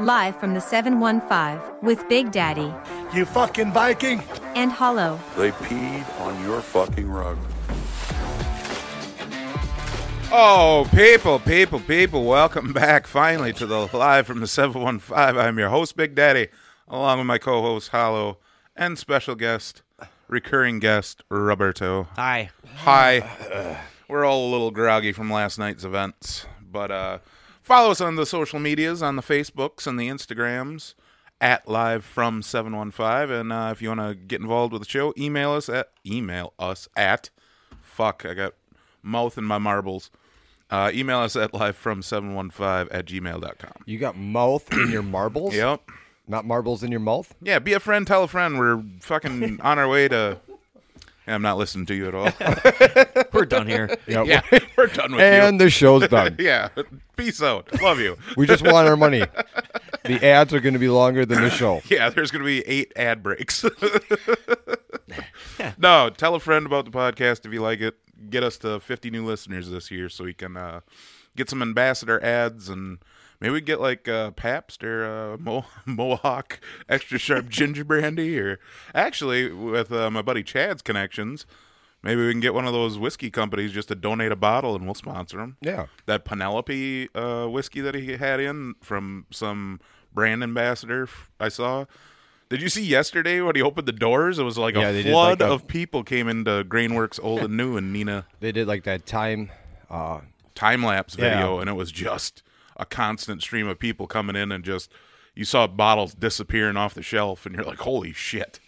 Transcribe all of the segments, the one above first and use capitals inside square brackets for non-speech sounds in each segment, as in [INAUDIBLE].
Live from the 715 with Big Daddy You fucking Viking! and Hollow. They peed on your fucking rug. Oh, people, people, people, welcome back finally to the live from the 715. I'm your host, Big Daddy, along with my co host, Hollow, and special guest, recurring guest, Roberto. Hi. Hi. We're all a little groggy from last night's events, but uh, follow us on the social medias, on the Facebooks and the Instagrams at live from 715. And uh, if you want to get involved with the show, email us at email us at fuck. I got mouth in my marbles. Uh, email us at live from 715 at gmail.com. You got mouth in your [CLEARS THROAT] marbles? Yep. Not marbles in your mouth? Yeah, be a friend, tell a friend. We're fucking [LAUGHS] on our way to. Yeah, I'm not listening to you at all. [LAUGHS] We're done here. [LAUGHS] Yep. yeah, [LAUGHS] we're done with And the show's done. Yeah, peace out. Love you. We just want our money. The ads are going to be longer than the show. Yeah, there's going to be eight ad breaks. no, tell a friend about the podcast if you like it. Get us to 50 new listeners this year so we can uh, get some ambassador ads and maybe we get like uh, Pabst or uh, Mo- [LAUGHS] Mohawk extra sharp [LAUGHS] ginger brandy or actually with uh, my buddy Chad's connections. Maybe we can get one of those whiskey companies just to donate a bottle and we'll sponsor them. Yeah. That Penelope uh, whiskey that he had in from some brand ambassador I saw. Did you see yesterday when he opened the doors? It was like Yeah, a flood like a- of people came into Grainworks Old [LAUGHS] and New and Nina They did like that time. Uh, time lapse Yeah. video, and it was just a constant stream of people coming in and just you saw bottles disappearing off the shelf, and you're like, holy shit.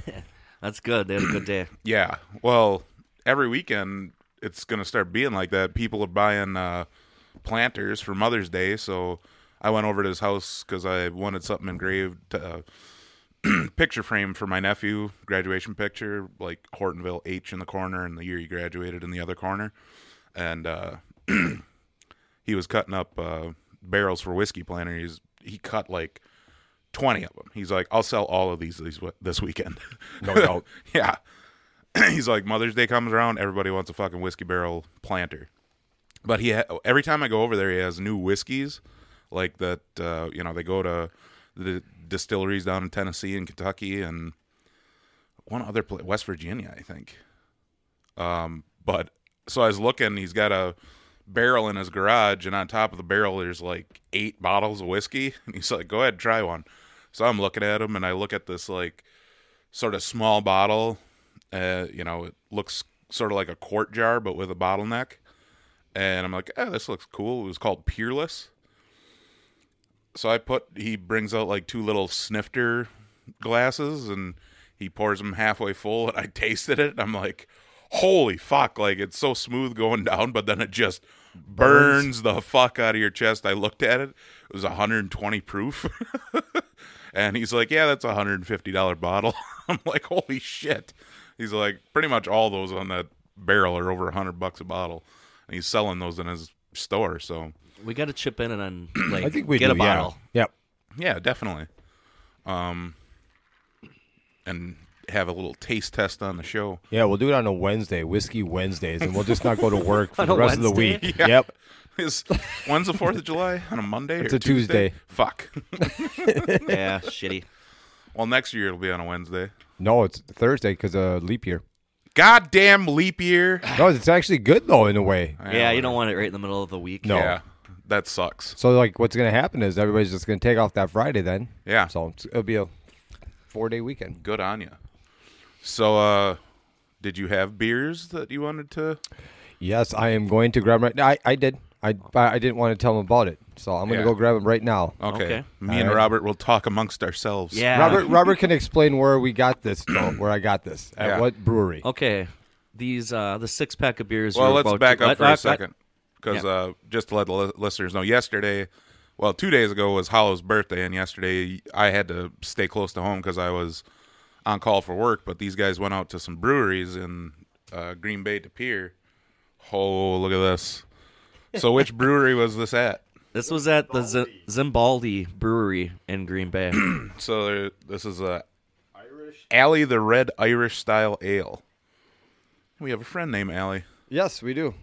[LAUGHS] That's good. They had a good day. [CLEARS THROAT] Yeah. Well, every weekend it's going to start being like that. People are buying uh, planters for Mother's Day, so I went over to his house because I wanted something engraved, uh, [CLEARS THROAT] picture frame for my nephew, graduation picture, like Hortonville H in the corner and the year he graduated in the other corner, and uh, [CLEARS THROAT] he was cutting up uh, barrels for whiskey planter. He's he cut like. 20 of them. He's like, I'll sell all of these these this weekend. [LAUGHS] No doubt. [LAUGHS] yeah. [CLEARS THROAT] He's like, Mother's Day comes around, everybody wants a fucking whiskey barrel planter. But he ha- every time I go over there, he has new whiskeys, like that. Uh, you know, they go to the distilleries down in Tennessee and Kentucky and one other place, West Virginia, I think. Um, but so I was looking, he's got a barrel in his garage, and on top of the barrel, there's like eight bottles of whiskey. [LAUGHS] And he's like, "Go ahead, try one." So I'm looking at him, and I look at this like sort of small bottle. Uh, you know, it looks sort of like a quart jar, but with a bottleneck. And I'm like, oh, this looks cool. It was called Peerless. So I put, he brings out like two little snifter glasses and he pours them halfway full. And I [LAUGHS] tasted it. And I'm like, holy fuck. Like it's so smooth going [LAUGHS] down, but then it just burns the fuck out of your chest. I looked at it. It was 120 proof. [LAUGHS] And he's like, "Yeah, that's a hundred and fifty dollar bottle." [LAUGHS] I'm like, "Holy shit!" He's like, "Pretty much all those on that barrel are over a hundred bucks a bottle." And he's selling those in his store. So We got to chip in and then [CLEARS THROAT] like I think we get do, a bottle. Yeah. Yep. yeah, definitely. Um, and have a little taste test on the show. Yeah, we'll do it on a Wednesday, Whiskey Wednesdays, and we'll just not go to work [LAUGHS] for the a rest of the week. Yeah. Yep. [LAUGHS] Is when's the Fourth of July on a Monday? It's or a Tuesday. Fuck. [LAUGHS] yeah, shitty. well, next year it'll be on a Wednesday. No, it's Thursday because of uh, leap year. Goddamn leap year. [SIGHS] No, it's actually good though in a way. Yeah, you don't want it right in the middle of the week. No. Yeah, that sucks. So like, what's going to happen is everybody's just going to take off that Friday then. Yeah. So it'll be a four day weekend. Good on you. So, uh, did you have beers that you wanted to? Yes, I am going to grab 'em right. I I did. I I didn't want to tell them about it, so I'm going to Yeah. go grab them right now. Okay. Okay. Me and All right. Robert will talk amongst ourselves. Yeah. Robert Robert can explain where we got this, though, [CLEARS THROAT] where I got this at Yeah. what brewery. Okay. These uh the six pack of beers. Well, you're let's about back to- up what- for what- a what- second, because Yeah. uh, just to let the li- listeners know, yesterday, well, two days ago was Hollow's birthday, and yesterday I had to stay close to home because I was on call for work. But these guys went out to some breweries in uh, Green Bay De Pere. Oh, look at this! So, which [LAUGHS] brewery was this at? This was at the Z- Zimbaldi Brewery in Green Bay. [CLEARS THROAT] So there, this is a Alley the Red Irish Style Ale. We have a friend named Allie. Yes, we do.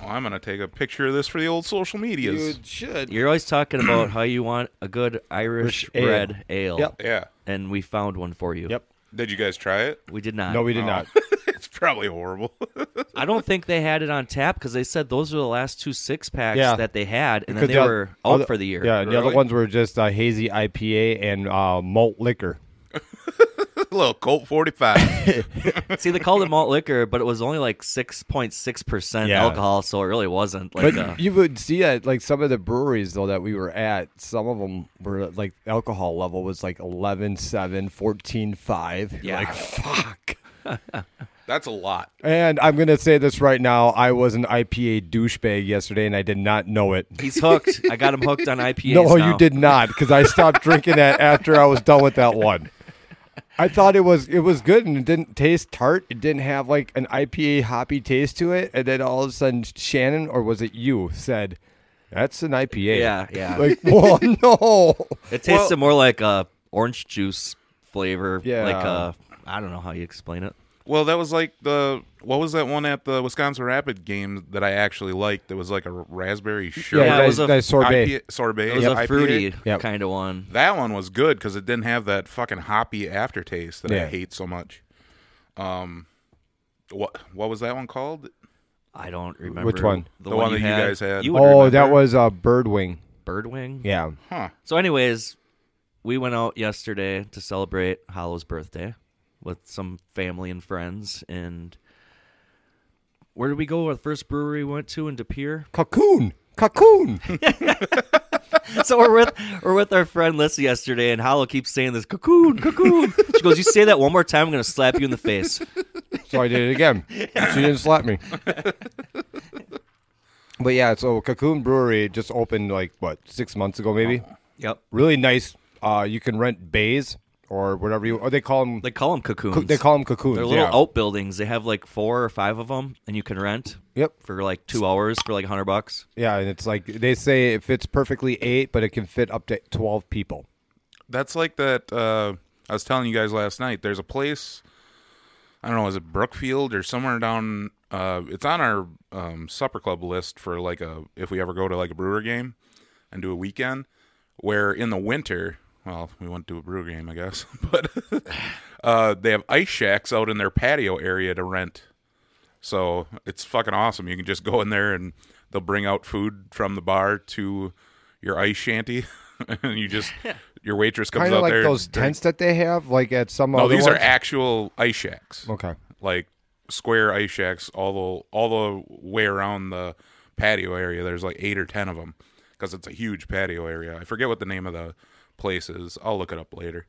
Well, I'm gonna take a picture of this for the old social medias. You should. You're always talking about how you want a good Irish Irish ale. red ale. Yep. Yeah. And we found one for you. Yep. Did you guys try it? We did not. No, we did not. [LAUGHS] it's probably horrible. [LAUGHS] I don't think they had it on tap because they said those were the last two six packs Yeah. that they had, and then Because they the were out other- for the year. Yeah, and the other Really? ones were just uh, hazy IPA and uh, malt liquor. A [LAUGHS] little Colt 45. [LAUGHS] See, they called it malt liquor, but it was only like six point six percent Yeah. alcohol, so it really wasn't like. But a, you would see at like some of the breweries though that we were at, some of them were like alcohol level was like 11, 7, 14, 5. Yeah. Like fuck. [LAUGHS] That's a lot. And I'm gonna say this right now. I was an IPA douchebag yesterday, and I did not know it. He's hooked. I got him hooked on IPAs. no, now. you did not, because I stopped drinking that after I was done with that one. I thought it was it was good and it didn't taste tart. It didn't have like an IPA hoppy taste to it. And then all of a sudden, Shannon or was it you said, "That's an IPA." Yeah, yeah. Like, well, [LAUGHS] no. It tasted more like a orange juice flavor. Yeah. Like a, I don't know how you explain it. Well, that was like the what was that one at the Wisconsin Rapid game that I actually liked? It was like a raspberry sherbet. Yeah, that, was a- that sorbet. IPA, sorbet. It was yeah, a fruity Yep. kind of one. That one was good because it didn't have that fucking hoppy aftertaste that I hate so much. Um, what what was that one called? I don't remember Which one? The, The one, one that you had. guys had. You would Oh, that remember. was uh, Birdwing. Birdwing. Yeah. Huh? So, anyways, we went out yesterday to celebrate Hollow's birthday with some family and friends. And where did we go? Our first brewery we went to in De Pere. Cocoon. Cocoon. [LAUGHS] so we're with we're with our friend Lissy yesterday, and Hollow keeps saying this cocoon, cocoon. She goes, "You say that one more time, I'm gonna slap you in the face." so I did it again. She didn't slap me. But yeah, so Cocoon Brewery just opened like what six months ago, maybe. Yep. Really nice. Uh, you can rent bays or whatever you. Or they call them. They call them cocoons. co- they call them cocoons. They're little yeah. outbuildings. They have like four or five of them, and you can rent Yep. for like two hours for like a hundred bucks. Yeah, and it's like they say it fits perfectly eight, but it can fit up to twelve people. That's like that. Uh, I was telling you guys last night. There's a place. I don't know. Is it Brookfield or somewhere down? Uh, it's on our um, supper club list for like a if we ever go to like a brewer game and do a weekend. Where in the winter, well, we went to a brew game, I guess, [LAUGHS] but [LAUGHS] uh, they have ice shacks out in their patio area to rent. So it's fucking awesome. You can just go in there and they'll bring out food from the bar to your ice shanty, [LAUGHS] and you just your waitress comes Kind of out like there. those during- tents that they have, like at some. No, other these are ones. actual ice shacks. Okay. Like square ice shacks all the all the way around the patio area. There's like eight or ten of them because it's a huge patio area. I forget what the name of the place is. I'll look it up later,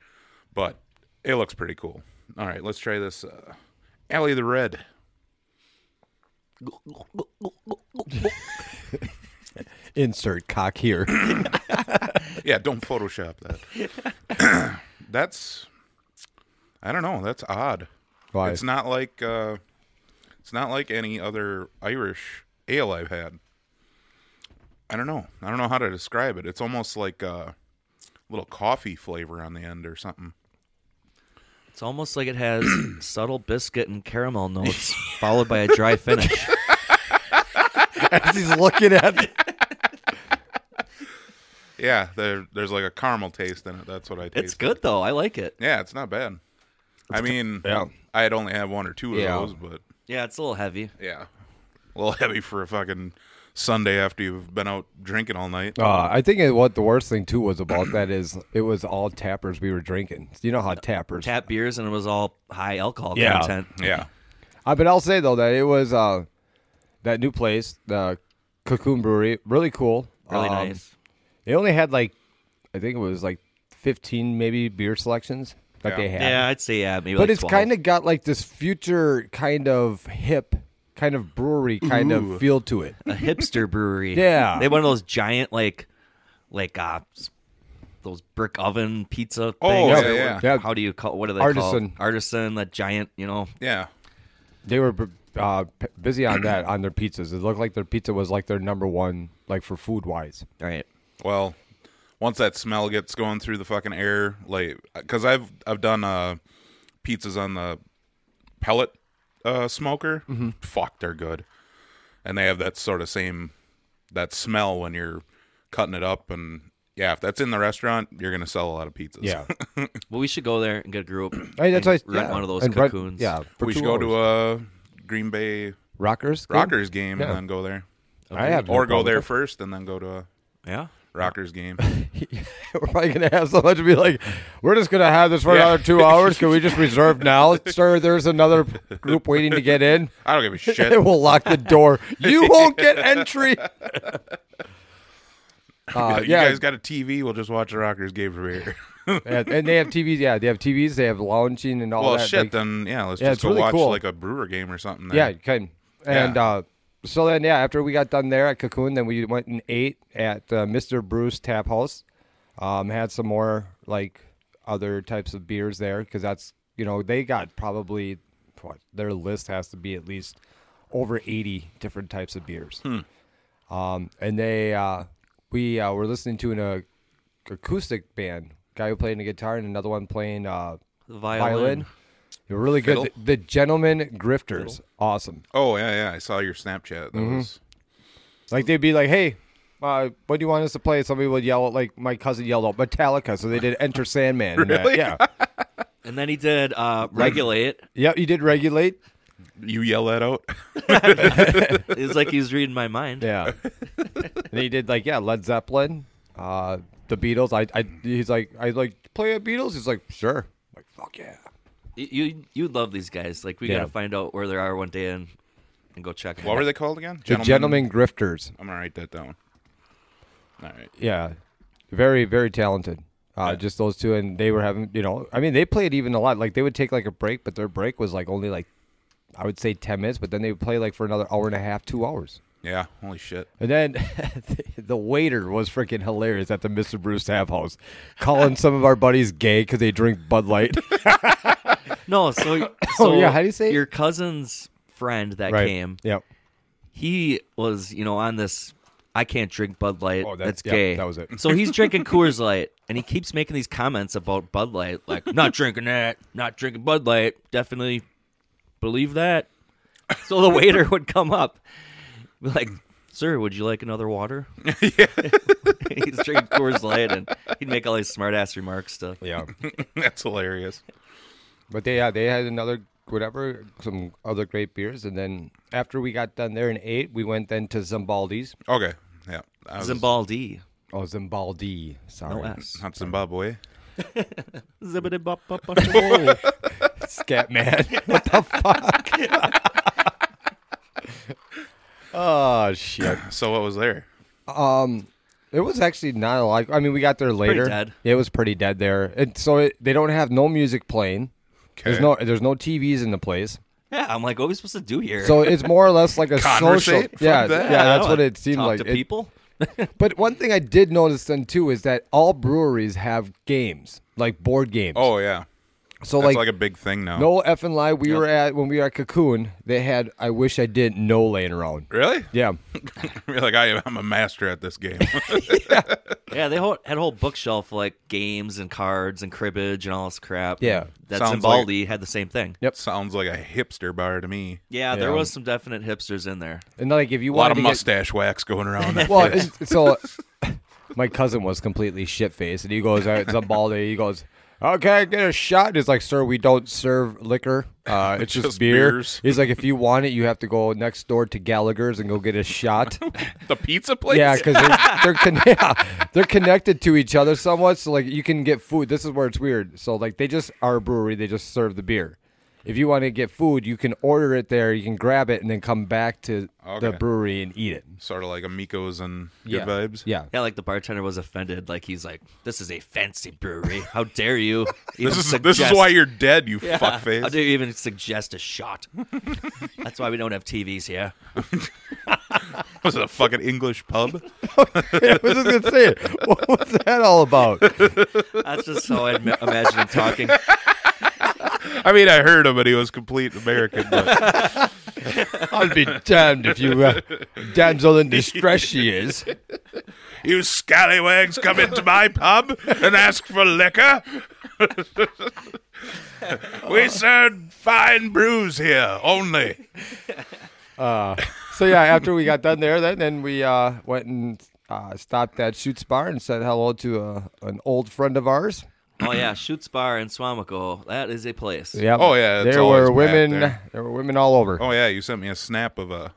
but it looks pretty cool. All right, let's try this. Uh, Alley the Red. [LAUGHS] Insert cock here. [LAUGHS] Yeah, don't Photoshop that. [COUGHS] That's, I don't know. That's odd. Why? It's not like uh, it's not like any other Irish ale I've had. I don't know. I don't know how to describe it. It's almost like a little coffee flavor on the end or something. It's almost like it has [CLEARS THROAT] subtle biscuit and caramel [LAUGHS] notes, followed by a dry finish. [LAUGHS] As he's looking at it. [LAUGHS] Yeah, there, there's like a caramel taste in it. That's what I taste. It's good though. I like it. Yeah, it's not bad. I mean, yeah. I had only had one or two of Yeah. those, but Yeah, it's a little heavy. yeah, a little heavy for a fucking Sunday after you've been out drinking all night. Uh, I think it, what the worst thing too was about that is it was all tappers we were drinking. You know how tappers. Tap beers and it was all high alcohol Yeah. content. Yeah, Uh, but I'll say though that it was uh, that new place, the Cocoon Brewery, really cool. Really Um, nice. They only had like, I think it was like fifteen maybe beer selections that Yeah. they had. Yeah, I'd say yeah, maybe. but like it's kind of got like this future kind of hip kind of brewery kind of feel to it. a hipster brewery. Yeah. they have one of those giant like, like uh, those brick oven pizza Oh, things. yeah, yeah. Yeah. How do you call? What are they Artisan. call? Artisan. That giant. You know. yeah. They were uh, busy on that on their pizzas. It looked like their pizza was like their number one, like for food wise. Right. Well, once that smell gets going through the fucking air, like, because I've I've done uh, pizzas on the pellet uh, smoker. Fuck, they're good. and they have that sort of same that smell when you're cutting it up and yeah if that's in the restaurant you're gonna sell a lot of pizzas Yeah. [LAUGHS] Well, we should go there and get a group. [CLEARS THROAT] Hey, that's and why I- rent yeah. one of those And rent- cocoons. yeah. for we two should go hours. to a green bay Rockers. game? rockers game Yeah. and then go there I have or go there first and then go to a yeah. Rockers game. [LAUGHS] We're probably gonna have so much to be like, we're just gonna have this for Yeah. another two [LAUGHS] hours. Can we just reserve now, sir? There's another group waiting to get in. i don't give a [LAUGHS] shit we'll lock the door. You won't get entry. Uh, you yeah, guys got a tv we'll just watch the rockers game from here yeah, and they have TVs. Yeah, they have TVs. They have lounging and all well that. Well, shit like- then yeah let's Yeah, just go really watch cool. like a brewer game or something there. Yeah, you can. And Yeah. uh, so then, yeah, after we got done there at Cocoon, then we went and ate at uh, Mr. Brews Tap House. Um, had some more like other types of beers there because that's you know they got probably what their list has to be at least over eighty different types of beers. Um, and they uh, we uh, were listening to an uh, acoustic band, guy who played the guitar and another one playing uh, violin. violin. They were really Fiddle? good. The, the Gentlemen Grifters, awesome. oh yeah yeah i saw your snapchat that Mm-hmm. was Like they'd be like, "Hey, uh, what do you want us to play?" Somebody would yell, like my cousin yelled out Metallica, so they did Enter Sandman. and. Really? Yeah, [LAUGHS] And then he did uh, regulate. [CLEARS THROAT] yeah. he did regulate. you yell that out [LAUGHS] it's like he's reading my mind. Yeah, and he did like yeah, Led Zeppelin, uh, the Beatles. I, I, he's like, I like play a Beatles. He's like, sure. I'm like fuck yeah. You you you'd love these guys. Like we Yeah. gotta find out where they are one day and and go check. 'em what out. were they called again The Gentlemen Grifters. i'm gonna write that down all right Yeah, very very talented. Uh, Yeah. Just those two, and they were having, you know, I mean, they played even a lot. Like they would take like a break, but their break was like only like, I would say ten minutes, but then they would play like for another hour and a half, two hours. Yeah holy shit And then [LAUGHS] the waiter was freaking hilarious at the Mr. Brews Tap House, calling some of our buddies gay because they drink Bud Light. [LAUGHS] No, so [LAUGHS] oh, so Oh, yeah, how do you say it? your cousin's friend that right. came? Yep. He was you know on this. I can't drink Bud Light. Oh, that's that's- yeah, gay. that was it. So he's drinking Coors Light, and he keeps making these comments about Bud Light, like not drinking that, not drinking Bud Light. Definitely believe that. So the waiter would come up, [LAUGHS] be like, "Sir, would you like another water?" [LAUGHS] [LAUGHS] yeah. he's drinking Coors Light, and he'd make all these smart ass remarks to Yeah. that's hilarious But they yeah, they had another whatever, some other great beers, and then after we got done there and ate, we went then to Zimbaldi's. okay yeah I was- Zimbaldi. Oh, Zimbaldi. Sorry. No S. not zimbabwe. Scat man. what the fuck? Oh shit. [CLEARS THROAT] so what was there Um, It was actually not a lot. I mean, we got there later. dead. It was pretty dead there, and so it, they don't have no music playing. There's no there's no TVs in the place, Yeah, I'm like, what are we supposed to do here? so it's more or less like a social. Conversate? Fuck Yeah, that. yeah, that's what it seemed talk like. to It- people. [LAUGHS] but one thing I did notice then too is that all breweries have games, like board games. oh yeah so that's like, like, a big thing now no effing lie. We were at when we were at Cocoon. They had I wish I didn't know laying around. really Yeah, [LAUGHS] you're like I, i'm a master at this game [LAUGHS] Yeah, they whole, had a whole bookshelf like games and cards and cribbage and all this crap. Yeah. that Sounds Zimbaldi had the same thing. Yep. sounds like a hipster bar to me Yeah, there Yeah. was some definite hipsters in there. and like if you a lot wanted of to get- mustache wax going around [LAUGHS] Well, it's- so my cousin was completely shit faced, and he goes, uh, "Zambaldi." He goes, "Okay, get a shot." He's like, "Sir, we don't serve liquor. [LAUGHS] Uh, it's just, Just beer." beers. He's like, "If you want it, you have to go next door to Gallagher's and go get a shot." [LAUGHS] the pizza place yeah, because they're they're, con- [LAUGHS] yeah, they're connected to each other somewhat. So like, you can get food. This is where it's weird. So like, they just are a brewery. They just serve the beer. If you want to get food, you can order it there. You can grab it and then come back to the brewery and eat it. sort of like amigos and good yeah. vibes Yeah. Yeah, like the bartender was offended. Like he's like, "This is a fancy brewery. How dare you?" [LAUGHS] even this is this is suggest- why you're dead you Yeah. fuckface How dare you even suggest a shot? [LAUGHS] That's why we don't have TVs here. [LAUGHS] was it a fucking english pub I was just gonna say, what was that all about? That's just how I ima- imagine talking. [LAUGHS] i mean i heard him but he was complete american but [LAUGHS] I'll be damned if you uh, damsel in distress she is. [LAUGHS] you scallywags come into my pub and ask for liquor we serve fine brews here only so yeah, after we got done there, then then we uh, went and uh, stopped at Shoots Bar and said hello to a, an old friend of ours. Oh yeah, Shoots Bar in Suamico. That is a place. Yeah. Oh, yeah, there were women. there. There were women all over. Oh yeah, you sent me a snap of a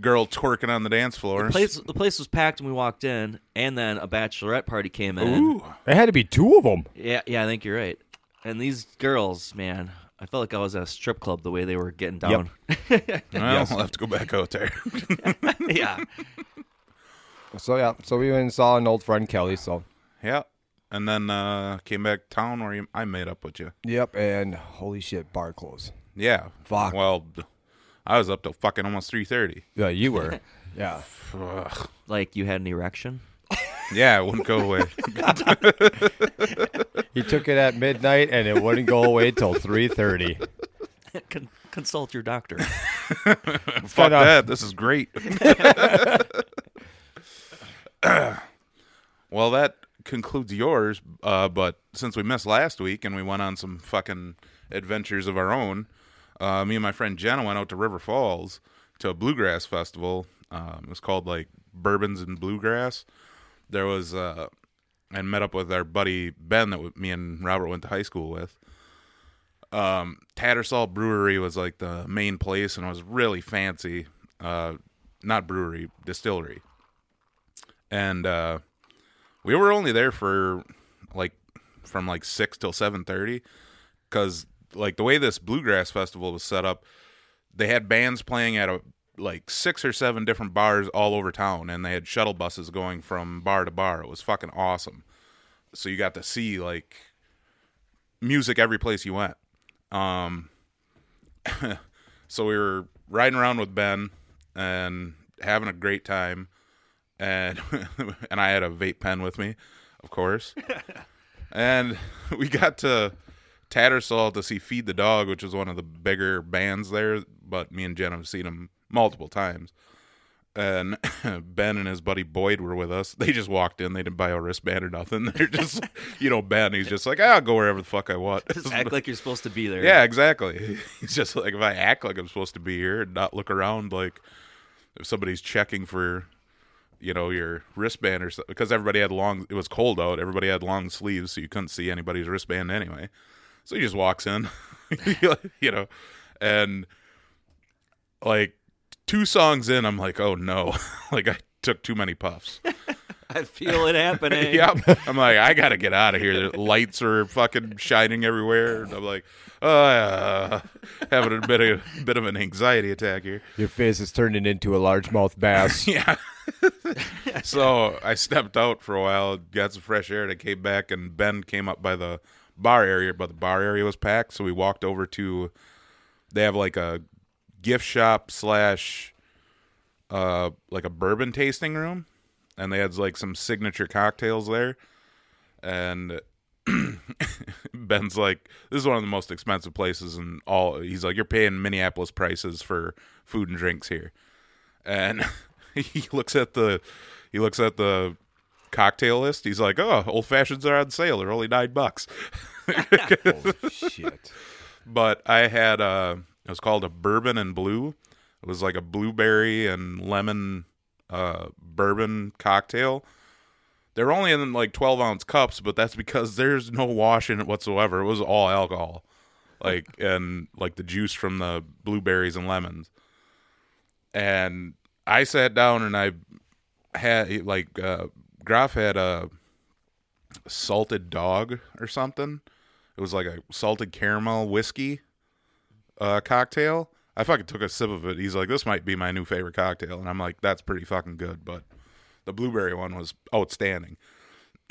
girl twerking on the dance floor. The place, the place was packed when we walked in, and then a bachelorette party came in. Ooh. There had to be two of them. Yeah, yeah, I think you're right. And these girls, man, I felt like I was at a strip club the way they were getting down. [LAUGHS] Well, I'll have to go back out there. [LAUGHS] yeah. So yeah, so we went and saw an old friend Kelly. So yeah. And then uh, came back town where you, I made up with you. yep, and holy shit, bar closed. Yeah. Fuck. Well, I was up till fucking almost three thirty. Yeah, you were. [LAUGHS] yeah. Like you had an erection. [LAUGHS] Yeah, it wouldn't go away. [LAUGHS] He took it at midnight, and it wouldn't go away till three thirty. Con- consult your doctor. Fuck uh, that. This is great. well, that concludes yours. Uh, but since we missed last week and we went on some fucking adventures of our own, uh, me and my friend Jenna went out to River Falls to a bluegrass festival. Um, it was called like Bourbons and Bluegrass. There was uh, and met up with our buddy Ben that me and Robert went to high school with. Um, Tattersall Brewery was like the main place, and it was really fancy. Uh, not brewery, distillery. And uh, we were only there for like from like six till seven thirty, because like the way this bluegrass festival was set up, they had bands playing at a like six or seven different bars all over town, and they had shuttle buses going from bar to bar. It was fucking awesome. So you got to see like music every place you went. Um, [LAUGHS] so we were riding around with Ben and having a great time, and [LAUGHS] and I had a vape pen with me, of course, [LAUGHS] and we got to Tattersall to see Feed the Dog, which is one of the bigger bands there. But me and Jen have seen them multiple times. And [LAUGHS] Ben and his buddy Boyd were with us. They just walked in. They didn't buy a wristband or nothing. They're just, you know, Ben. He's just like, "Ah, I'll go wherever the fuck I want. Just act like you're supposed to be there. Yeah, exactly. He's just like if I act like I'm supposed to be here and not look around like if somebody's checking for you know your wristband or something because everybody had long it was cold out everybody had long sleeves so you couldn't see anybody's wristband anyway so he just walks in [LAUGHS] you know and like two songs in i'm like oh no [LAUGHS] like i took too many puffs [LAUGHS] I feel it happening. yep. I'm like, I gotta get out of here. The lights are fucking shining everywhere. And I'm like, uh, having a bit of bit of an anxiety attack here. Your face is turning into a largemouth bass. Yeah. So I stepped out for a while, got some fresh air, and I came back. And Ben came up by the bar area, but the bar area was packed. So we walked over to. They have like a gift shop slash, uh, like a bourbon tasting room, and they had like some signature cocktails there. And [COUGHS] Ben's like, "This is one of the most expensive places in all." He's like, "You're paying Minneapolis prices for food and drinks here," and [LAUGHS] [LAUGHS] he looks at the he looks at the cocktail list. He's like, "Oh, old fashions are on sale. They're only nine bucks." [LAUGHS] oh shit. but I had uh it was called a bourbon and blue. It was like a blueberry and lemon uh bourbon cocktail. They're only in like twelve ounce cups, but that's because there's no wash in it whatsoever. It was all alcohol. Like and like the juice from the blueberries and lemons. And I sat down and I had like uh Graf had a salted dog or something. It was like a salted caramel whiskey uh, cocktail. I fucking took a sip of it. He's like, "This might be my new favorite cocktail," and I'm like, "That's pretty fucking good." But the blueberry one was outstanding.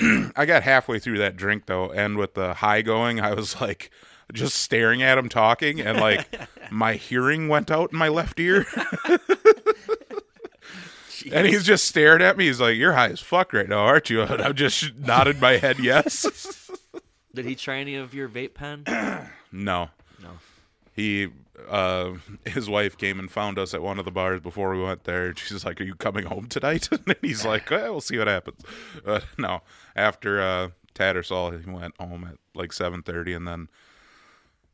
[CLEARS THROAT] I got halfway through that drink though, and with the high going, I was like just staring at him talking, and like [LAUGHS] my hearing went out in my left ear. [LAUGHS] [LAUGHS] And he's just staring at me. He's like, "You're high as fuck right now, aren't you?" [LAUGHS] And I'm just nodded my head yes. [LAUGHS] Did he try any of your vape pen? [CLEARS THROAT] no, No. he uh his wife came and found us at one of the bars before we went there she's like are you coming home tonight and he's like eh, we'll see what happens uh, no after uh tattersall he went home at like 7.30 and then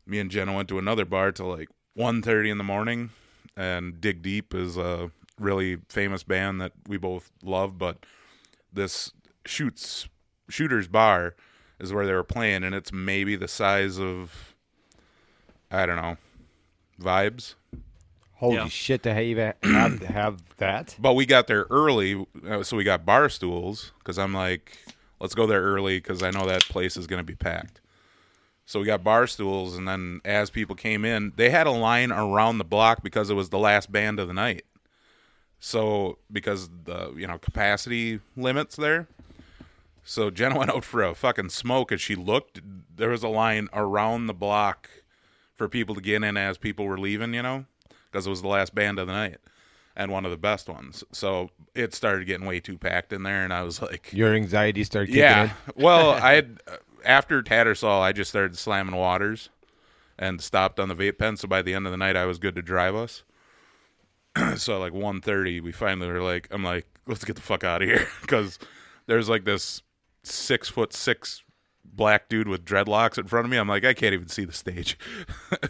me and jenna went to another bar till like 1.30 in the morning and Dig Deep is a really famous band that we both love. But this shoots shooters bar is where they were playing, and it's maybe the size of I don't know vibes. Holy Yeah. shit! To have [CLEARS THROAT] have, have that. But we got there early, uh, so we got bar stools because I'm like, let's go there early because I know that place is going to be packed. So we got bar stools, and then as people came in, they had a line around the block because it was the last band of the night. So because the you know capacity limits there, so Jenna [LAUGHS] went out for a fucking smoke, and she looked. There was a line around the block for people to get in as people were leaving, you know, because it was the last band of the night and one of the best ones. So it started getting way too packed in there, and I was like, Your anxiety started kicking yeah. in. [LAUGHS] well, [LAUGHS] I had after Tattersall, I just started slamming waters and stopped on the vape pen. So by the end of the night, I was good to drive us. [CLEARS THROAT] so like 1.30, we finally were like, I'm like, let's get the fuck out of here [LAUGHS] because there's like this six foot six black dude with dreadlocks in front of me. I'm like, I can't even see the stage. [LAUGHS]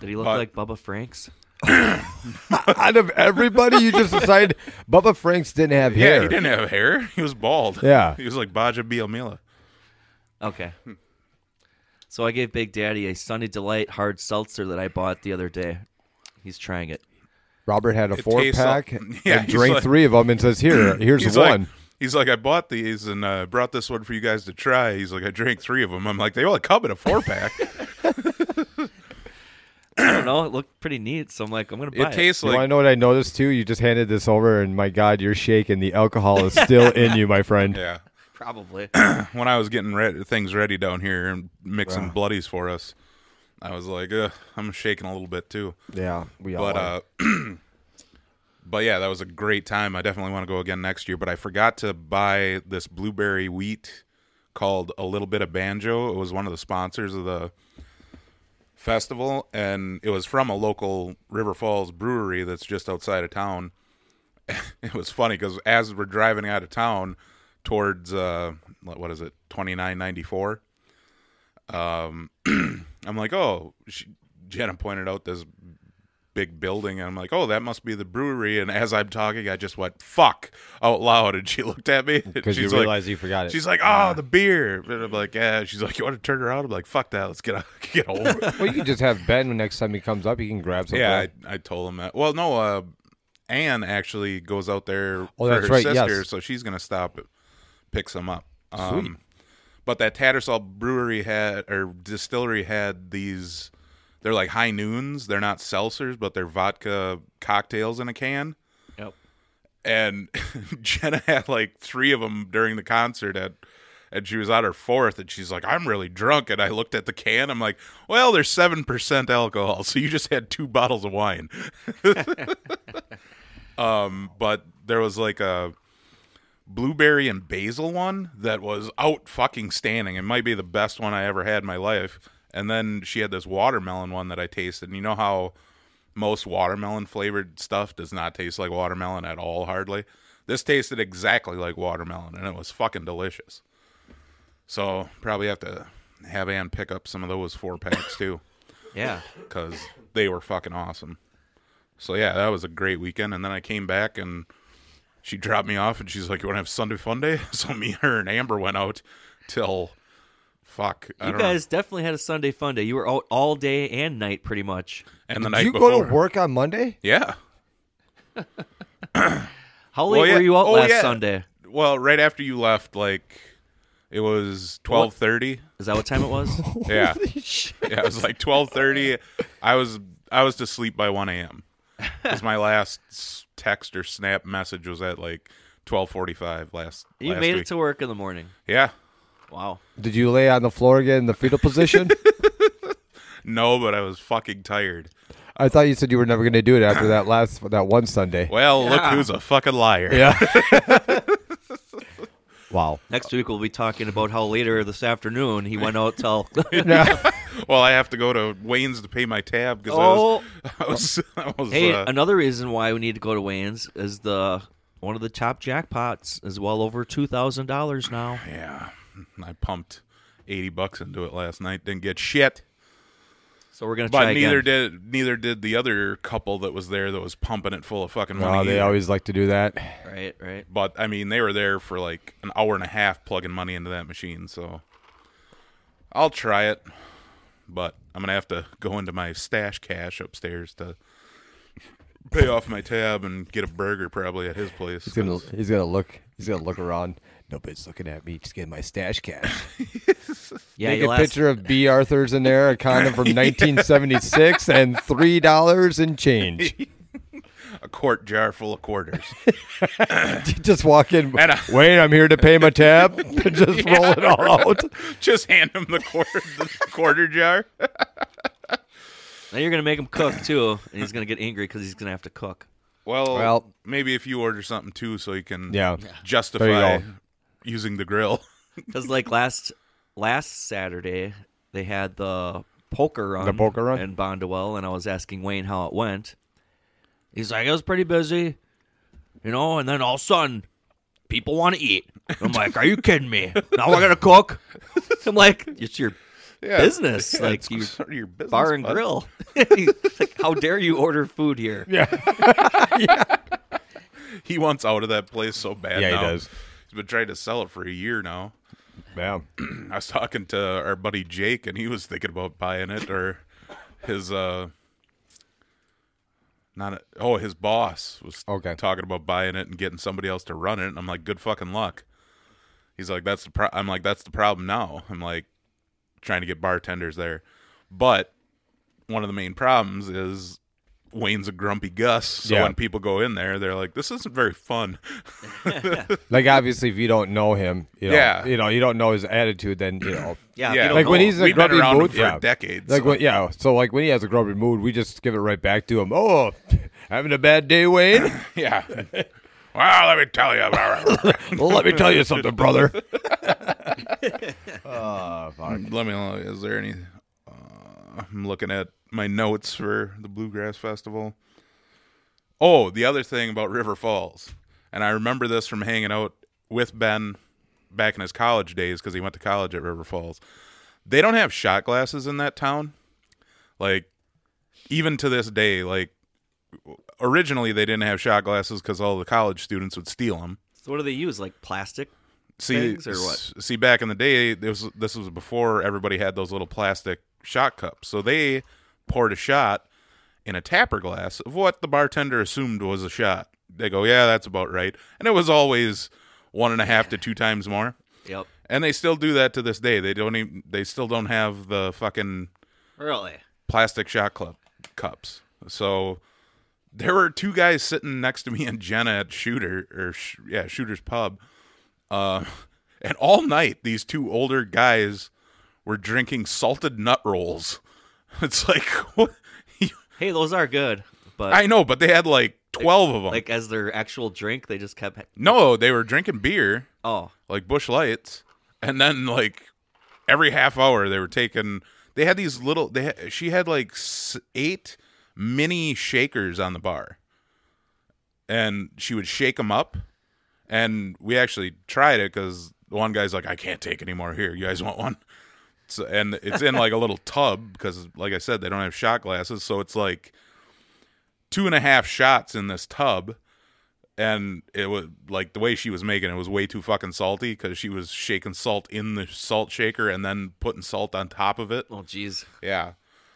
Did he look But- like Bubba Franks? [LAUGHS] Out of everybody, you just decided Bubba Franks didn't have hair. yeah, he didn't have hair. He was bald. Yeah. he was like Baja Bielmila. Okay. Hmm. So I gave Big Daddy a Sunny Delight hard seltzer that I bought the other day. He's trying it. Robert had a It four pack like- [LAUGHS] Yeah, and drank like- three of them and says, "Here, [CLEARS THROAT] here's he's one." Like, he's like, I bought these and uh, brought this one for you guys to try. He's like, I drank three of them. I'm like, they only come in a four pack. [LAUGHS] [CLEARS THROAT] I don't know. It looked pretty neat, so I'm like, I'm gonna buy it it. tastes you want to know what I noticed too? You just handed this over, and my God, you're shaking. The alcohol is still in you, my friend. yeah. Probably. [CLEARS THROAT] When I was getting re- things ready down here and mixing bloodies for us, I was like, Ugh, I'm shaking a little bit too. Yeah, we all. But are. uh, [CLEARS THROAT] but yeah, that was a great time. I definitely want to go again next year. But I forgot to buy this blueberry wheat called a little bit of banjo. It was one of the sponsors of the festival, and it was from a local River Falls brewery that's just outside of town. [LAUGHS] it was funny because as we're driving out of town towards uh, what is it, twenty nine ninety four. Um, [CLEARS THROAT] I'm like, oh, she, Jenna pointed out this big building, and I'm like, oh, that must be the brewery. And as I'm talking, I just went "fuck" out loud, and she [LAUGHS] looked at me because you she's like- you forgot it. She's like, "Oh, the beer." And I'm like, "Yeah." She's like, "You want to turn around?" I'm like, "Fuck that. Let's get out, [LAUGHS] get over." well, you can just have Ben next time he comes up. He can grab something. yeah, I, I told him that. Well, no, uh, Anne actually goes out there Oh, for that's her right, sister, yes. so she's gonna stop, pick some up. Um, But that Tattersall Brewery had or distillery had these. They're like high noons. They're not seltzers, but they're vodka cocktails in a can Yep. and [LAUGHS] Jenna had like three of them during the concert at and she was on her fourth and she's like I'm really drunk and I looked at the can I'm like well there's 7% alcohol so you just had two bottles of wine [LAUGHS] um but there was like a blueberry and basil one that was out fucking standing. It might be the best one I ever had in my life. And then she had this watermelon one that I tasted. And you know how most watermelon flavored stuff does not taste like watermelon at all hardly? This tasted exactly like watermelon and it was fucking delicious. So probably have to have ann pick up some of those four packs too. [COUGHS] Yeah. because they were fucking awesome. So yeah that was a great weekend. And then i came back and she dropped me off and she's like you want to have sunday fun day [LAUGHS] so me her and amber went out till fuck I You don't know. guys definitely had a Sunday fun day. You were out all day and night, pretty much. and the Did night you before go to work on Monday? yeah [COUGHS] How late Well, yeah. were you out Oh, last yeah. Sunday? Well, right after you left, like it was twelve thirty. Is that what time it was? [LAUGHS] Yeah, yeah, it was like twelve thirty. I was I was to sleep by one a.m. Because my last s- text or snap message was at like twelve forty five last. you last made week. it to work in the morning. Yeah, Wow. Did you lay on the floor again in the fetal position? [LAUGHS] no, but I was fucking tired. I thought you said you were never going to do it after that last that one Sunday. Well, look who's a fucking liar. Yeah. [LAUGHS] wow. Next week we'll be talking about how later this afternoon he went out till [LAUGHS] [LAUGHS] Well, I have to go to Wayne's to pay my tab because Oh. I was [LAUGHS] I was, [LAUGHS] I was Hey, uh, another reason why we need to go to Wayne's is the one of the top jackpots is well over two thousand dollars now. [SIGHS] yeah. I pumped eighty bucks into it last night. Didn't get shit. So we're gonna But try neither again. did neither did the other couple that was there that was pumping it full of fucking money. Oh, they either. always like to do that. Right, right. But I mean, they were there for like an hour and a half plugging money into that machine. So I'll try it, but I'm gonna have to go into my stash cash upstairs to pay off my tab and get a burger probably at his place. He's gonna he's gonna look he's gonna look around. Nobody's looking at me. Just getting my stash cash. [LAUGHS] Yeah, Take a you'll ask- picture of Bea Arthur's in there, a condom from [LAUGHS] 1976, and three dollars in change. [LAUGHS] a quart jar full of quarters. [LAUGHS] Just walk in. And, uh, Wait, I'm here to pay my [LAUGHS] tab. Just roll it all out. Just hand him the quarter, the quarter jar. [LAUGHS] Now you're gonna make him cook too, and he's gonna get angry because he's gonna have to cook. Well, Well- maybe if you order something too, so you can Yeah. justify go. using the grill. Because like last last Saturday they had the poker run, The poker run? in Bonduel, and I was asking Wayne how it went. He's like, it was pretty busy, you know. And then all of a sudden, people want to eat. I'm [LAUGHS] like, are you kidding me? Now we're gonna cook. [LAUGHS] I'm like, it's your business, like you [LAUGHS] your business, bar and bud. grill. He's like, how dare you order food here? Yeah. He wants out of that place so bad. Yeah, he does. He's been trying to sell it for a year now. Yeah. [CLEARS THROAT] I was talking to our buddy Jake, and he was thinking about buying it, or his uh, not a, oh, his boss was Okay. talking about buying it and getting somebody else to run it. And I'm like, good fucking luck. He's like, that's the pro-. I'm like, that's the problem now. I'm like, trying to get bartenders there, but one of the main problems is. Wayne's a grumpy Gus, so Yeah. when people go in there, they're like, "This isn't very fun." [LAUGHS] Like obviously, if you don't know him, you know, Yeah. you know, you don't know his attitude, then you know. [CLEARS THROAT] Yeah, Yeah. you Like when know- he's in a We've been grumpy him mood, for yeah. decades. Like so- when, yeah, so like when he has a grumpy mood, we just give it right back to him. Oh, [LAUGHS] having a bad day, Wayne? [LAUGHS] Yeah. well, let me tell you. well, let me tell you something, brother. let me. Is there any? Uh, I'm looking at my notes for the Bluegrass Festival. Oh, the other thing about River Falls, and I remember this from hanging out with Ben back in his college days because he went to college at River Falls. They don't have shot glasses in that town. Like, even to this day, like originally they didn't have shot glasses because all the college students would steal them. So what do they use? Like plastic? see, things or what? See, back in the day, this was this was before everybody had those little plastic shot cups. So they poured a shot in a tapper glass of what the bartender assumed was a shot. They go, "Yeah, that's about right," and it was always one and a half to two times more. Yep. And they still do that to this day. They don't even. They still don't have the fucking Really? plastic shot club cups. So there were two guys sitting next to me and Jenna at Shooter or sh- yeah Shooter's Pub, uh, [LAUGHS] and all night these two older guys were drinking salted nut rolls. [LAUGHS] It's like? Hey, those are good, but I know, but they had like twelve of them. like as their actual drink, they just kept. no, they were drinking beer Oh, like Busch Lights, and then like every half hour they were taking. They had these little. They had, she had like eight mini shakers on the bar, and she would shake them up, and we actually tried it because one guy's like, "I can't take any more here. You guys want one?" So, and it's in like a little tub because, like I said, they don't have shot glasses, so it's like two and a half shots in this tub and it was like the way she was making it was way too fucking salty because she was shaking salt in the salt shaker and then putting salt on top of it. oh, jeez. Yeah,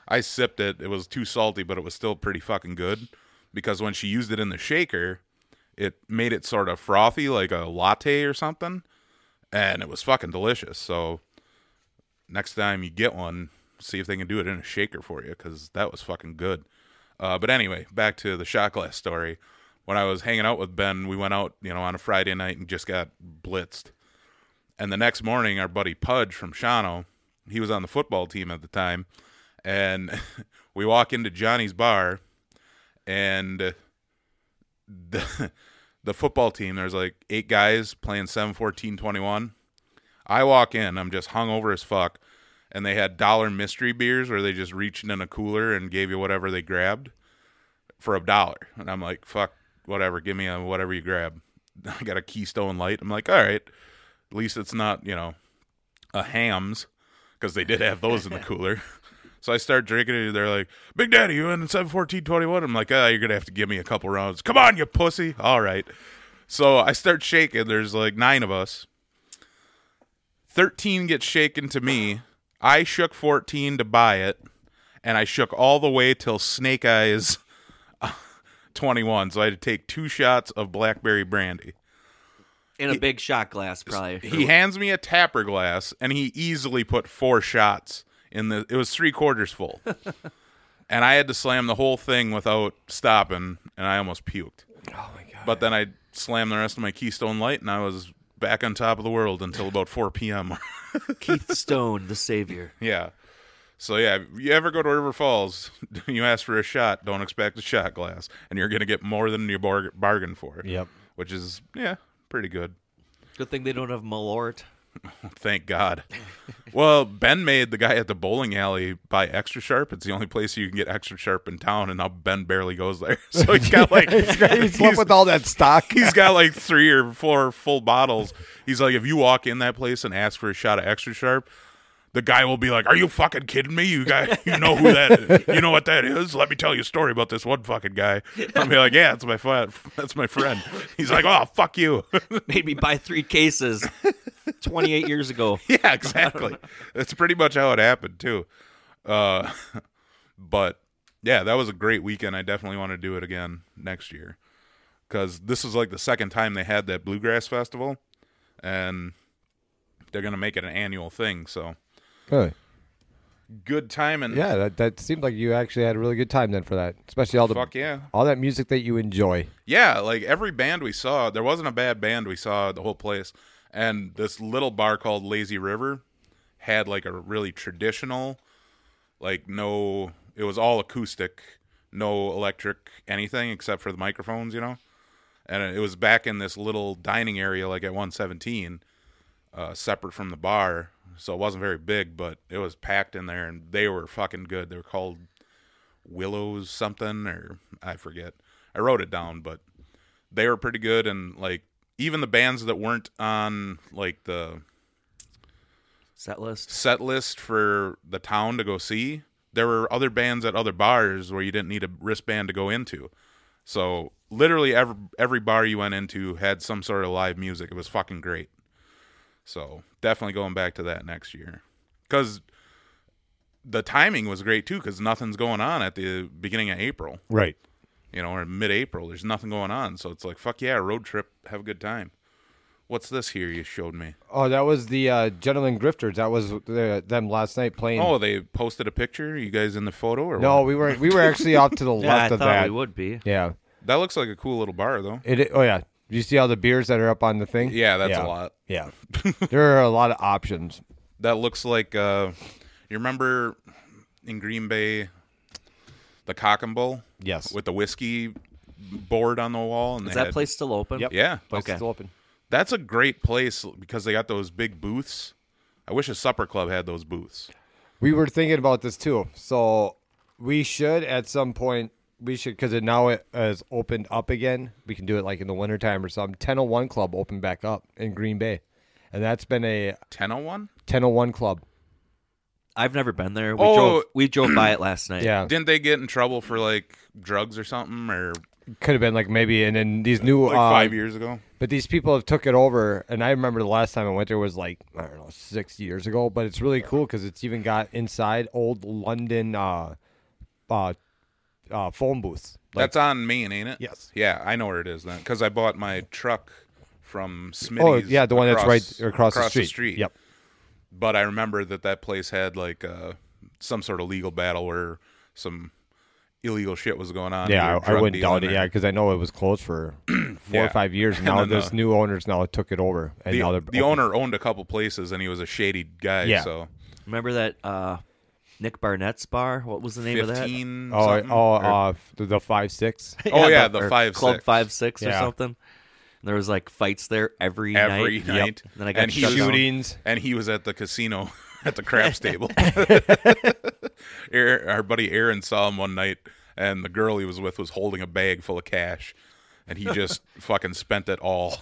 I sipped it. It was too salty, but it was still pretty fucking good because when she used it in the shaker, it made it sort of frothy like a latte or something, and it was fucking delicious. So next time you get one, see if they can do it in a shaker for you because that was fucking good. Uh, but anyway, back to the shot glass story. When I was hanging out with Ben, we went out, you know, on a Friday night and just got blitzed. And the next morning, our buddy Pudge from Shawano, he was on the football team at the time, and [LAUGHS] we walk into Johnny's bar, and [LAUGHS] the the football team, there's like eight guys playing 7 14 21. I walk in, I'm just hung over as fuck, and they had dollar mystery beers where they just reached in a cooler and gave you whatever they grabbed for a dollar. And I'm like, fuck, whatever, give me a whatever you grab. [LAUGHS] I got a Keystone Light. I'm like, all right, at least it's not, you know, a Hamm's because they did have those in the [LAUGHS] cooler. So I start drinking it. They're like, Big Daddy, you in 71421? I'm like, ah, you're going to have to give me a couple rounds. Come on, you pussy. All right. So I start shaking. There's like nine of us. 13 gets shaken to me. I shook 14 to buy it. And I shook all the way till Snake Eyes [LAUGHS] 21. So I had to take two shots of blackberry brandy. In a big shot glass, probably. [LAUGHS] He hands me a tapper glass, and he easily put four shots in the. It was three quarters full, [LAUGHS] and I had to slam the whole thing without stopping, and I almost puked. Oh my god! But then I slammed the rest of my Keystone Light, and I was back on top of the world until about four p.m. [LAUGHS] Keith Stone, the savior. yeah. So yeah, if you ever go to River Falls, [LAUGHS] you ask for a shot, don't expect a shot glass, and you're gonna get more than you bar- bargain for. Yep. Which is yeah, pretty good. Good thing they don't have Malort. [LAUGHS] Thank God. well, Ben made the guy at the bowling alley buy extra sharp. It's the only place you can get extra sharp in town, and now Ben barely goes there. [LAUGHS] So he's got [LAUGHS] like He's left with all that stock. he's got like three or four full bottles. He's like, if you walk in that place and ask for a shot of extra sharp, the guy will be like, "Are you fucking kidding me? You guy, you know who that? Is? [LAUGHS] You know what that is? Let me tell you a story about this one fucking guy." I'll be like, "Yeah, that's my friend. That's my friend." He's like, "Oh, fuck you." [LAUGHS] Made me buy three cases 28 years ago. [LAUGHS] yeah, exactly. That's pretty much how it happened too. Uh, but yeah, that was a great weekend. I definitely want to do it again next year because this is like the second time they had that bluegrass festival, and they're gonna make it an annual thing. So Really? good time and Yeah, that, that seemed like you actually had a really good time then for that, especially all the fuck yeah, all that music that you enjoy. yeah. Like every band we saw, there wasn't a bad band we saw the whole place. And this little bar called Lazy River had like a really traditional, like no, it was all acoustic, no electric anything except for the microphones, you know. And it was back in this little dining area, like at 117, uh, separate from the bar. So it wasn't very big, but it was packed in there, and they were fucking good. They were called Willows something, or I forget. I wrote it down, but they were pretty good, and like even the bands that weren't on like the Set list. set list for the town to go see, there were other bands at other bars where you didn't need a wristband to go into. So literally every every bar you went into had some sort of live music. It was fucking great. So definitely going back to that next year because the timing was great too because nothing's going on at the beginning of April, Right. you know, or mid-April. There's nothing going on, so it's like fuck yeah, road trip, have a good time. What's this here you showed me? Oh, that was the uh, Gentlemen Grifters. That was the, them last night playing. Oh, they posted a picture. You guys in the photo or no, what? we were we were actually off to the [LAUGHS] Yeah, I left of thought that. we would be. Yeah. That looks like a cool little bar though. It. Oh yeah. Do you see all the beers that are up on the thing? Yeah, that's yeah. a lot. Yeah. [LAUGHS] there are a lot of options. That looks like uh you remember in Green Bay the Cock and Bull Yes. with the whiskey board on the wall and Is they that had- place still open? Yep. Yeah. Place Okay. still open. That's a great place because they got those big booths. I wish a supper club had those booths. We were thinking about this too. So we should at some point we should because it now it has opened up again. We can do it like in the wintertime or something. 1001 Club opened back up in Green Bay, and that's been a 1001? 1001 Club. I've never been there. We Oh. drove we drove by it last night. Yeah, Didn't they get in trouble for like drugs or something or could have been like maybe. And then these new like uh, 5 years ago? But these people have took it over, and I remember the last time I went there was like I don't know six years ago. But it's really cool because it's even got inside old London uh, uh, uh, phone booths. Like, That's on Main, ain't it? Yes. Yeah, I know where it is then because I bought my truck from Smitty's. oh yeah, the one that's right across, the, street. Yep. But I remember that that place had like uh, some sort of legal battle where some illegal shit was going on. Yeah, I, I wouldn't doubt dealing it. Yeah, because I know it was closed for [CLEARS THROAT] four Yeah. or five years. And [LAUGHS] Now then this the- new owners now took it over, and The, now they're the open. owner owned a couple places and he was a shady guy. Yeah. So Remember that uh, Nick Barnett's bar? What was the name of that? fifteen. Oh, something? oh, Or- uh, the, the five six. [LAUGHS] Oh, yeah, the or five Club six. Five Six or Yeah. something. And there was like fights there every, every night. night. Then I got and he shut down. Shootings. and he was at the casino [LAUGHS] at the craps [LAUGHS] table. Aaron, our buddy Aaron saw him one night, and the girl he was with was holding a bag full of cash, and he just fucking spent it all.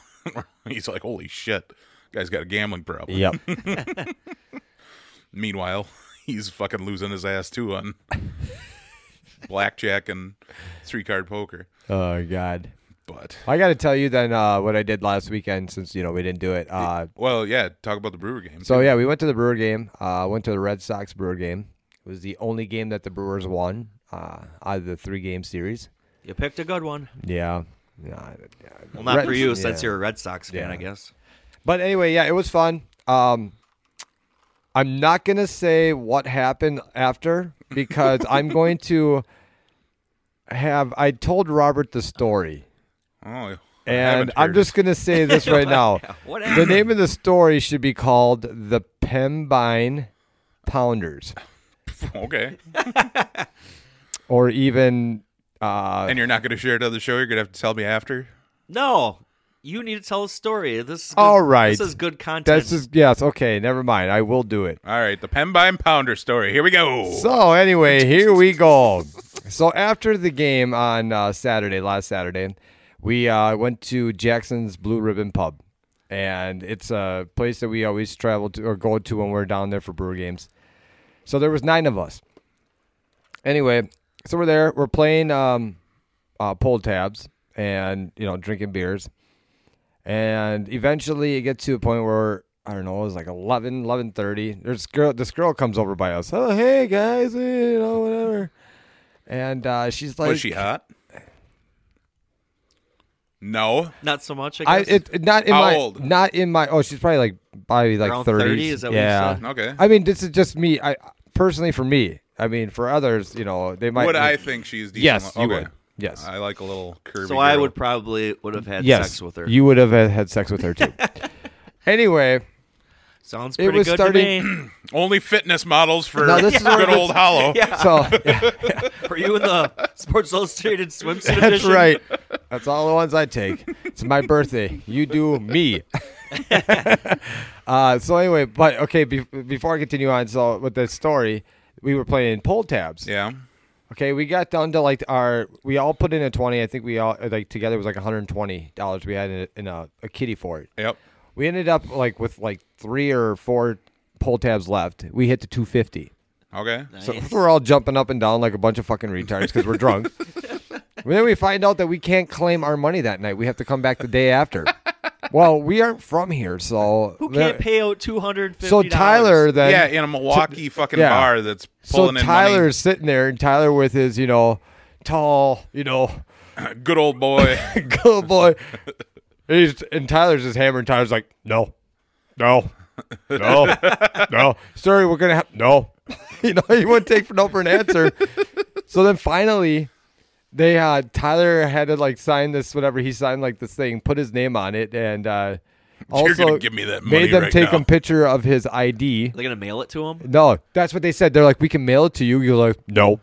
He's like, "Holy shit, guy's got a gambling problem." Yep. Meanwhile, he's fucking losing his ass too on [LAUGHS] blackjack and three card poker. Oh God. But I got to tell you then uh, what I did last weekend since you know we didn't do it. Uh, well, yeah. Talk about the Brewer game. so yeah, we went to the Brewer game. Uh, went to the Red Sox Brewer game. It was the only game that the Brewers won uh, out of the three game series. You picked a good one. Yeah. Yeah. Well, not for you since yeah. you're a Red Sox fan, Yeah. I guess. But anyway, yeah, it was fun. Um, I'm not gonna say what happened after because [LAUGHS] I'm going to have. I told Robert the story, oh, and I'm just gonna say this right [LAUGHS] now. What The name of the story should be called the Pembine Pounders, [LAUGHS] okay. or even. Uh, And you're not going to share it on the show. You're going to have to tell me after. No, you need to tell a story. This is good, All right. This is good content. that's just yes. Okay, never mind. I will do it. All right, the Pembine Pounder story. Here we go. So anyway, here we go. So after the game on uh, Saturday, last Saturday, we uh, went to Jackson's Blue Ribbon Pub, and it's a place that we always travel to or go to when we're down there for brewer games. So there was nine of us. Anyway, so we're there. We're playing um, uh, pull tabs and you know drinking beers, and eventually it gets to a point where I don't know, it was like 11, 11.30. There's this girl, this girl comes over by us. Oh, hey guys, you know, whatever. And uh, she's like, Was she hot? No. not so much. I I guess. it, it- not in How my old? not in my. Oh, she's probably like probably like Around 30s. 30, is that what you yeah. Okay. I mean, this is just me. I personally for me. I mean, for others, you know, they might. would I think she's decent? Yes, you okay. would. Yes. I like a little curvy. so I girl. would probably would have had yes, sex with her. you would have had, had sex with her too. [LAUGHS] anyway, Sounds it pretty was good starting- to me. [CLEARS THROAT] [CLEARS THROAT] only fitness models for Now, this is [LAUGHS] good old Hollow. so [LAUGHS] Were you in the Sports Illustrated swimsuit That's edition? right. That's all the ones I take. It's my birthday. You do me. uh, so anyway, but okay. Be- before I continue on, so with the story, we were playing pull tabs. Yeah. Okay, we got down to like our. We all put in a twenty. I think we all like together was like one hundred and twenty dollars. We had in, a, in a, a kitty for it. Yep. We ended up like with like three or four pull tabs left. We hit the two fifty. Okay. So Nice. [LAUGHS] we're all jumping up and down like a bunch of fucking retards because we're drunk. [LAUGHS] and then we find out that we can't claim our money that night. We have to come back the day after. [LAUGHS] well, we aren't from here, so Who can't pay out two hundred fifty? So Tyler then, yeah, in a Milwaukee fucking yeah. bar that's so pulling in Tyler's sitting there, and Tyler with his, you know, tall, you know. [LAUGHS] Good old boy. [LAUGHS] good boy. He's, and Tyler's just hammering. Tyler's like, no, no, no, no. Sorry, we're gonna have no. [LAUGHS] you know, he wouldn't take for no for an answer. so then finally, they uh Tyler had to like sign this whatever he signed like this thing, put his name on it, and uh also You're give me that money made them right take now. a picture of his ID. They're gonna mail it to him. No, that's what they said. They're like, we can mail it to you. You're like, no.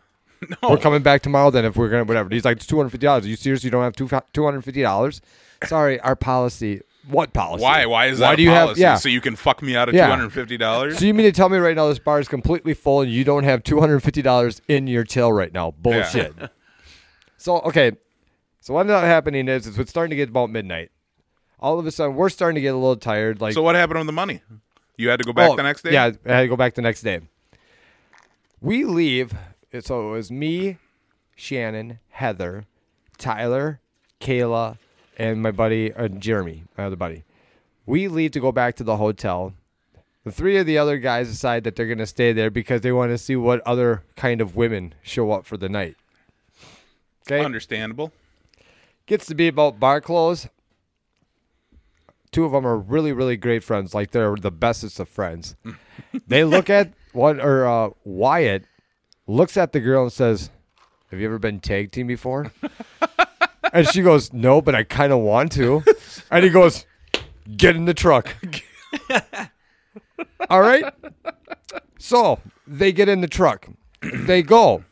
We're coming back tomorrow then if we're gonna whatever. He's like, it's two hundred fifty dollars. Are you serious? You don't have two two hundred fifty dollars? Sorry, our policy. What policy? Why? Why is that? Why a do you have? policy? Yeah. So you can fuck me out of Yeah. two hundred fifty dollars? So you mean to tell me right now this bar is completely full and you don't have two hundred fifty dollars in your till right now? Bullshit. [LAUGHS] so okay, so what ended up happening is, is it's starting to get about midnight. All of a sudden, we're starting to get a little tired. Like, So what happened on the money? You had to go back Oh, the next day. Yeah, I had to go back the next day. We leave. So it was me, Shannon, Heather, Tyler, Kayla, and my buddy uh, Jeremy, my other buddy. We leave to go back to the hotel. The three of the other guys decide that they're going to stay there because they want to see what other kind of women show up for the night. Okay. Understandable. Gets to be about bar close. Two of them are really, really great friends. Like they're the bestest of friends. [LAUGHS] they look at one or uh, Wyatt looks at the girl and says, "Have you ever been tag team before?" [LAUGHS] and she goes, "No, but I kind of want to." and he goes, "Get in the truck." [LAUGHS] All right. So they get in the truck. They go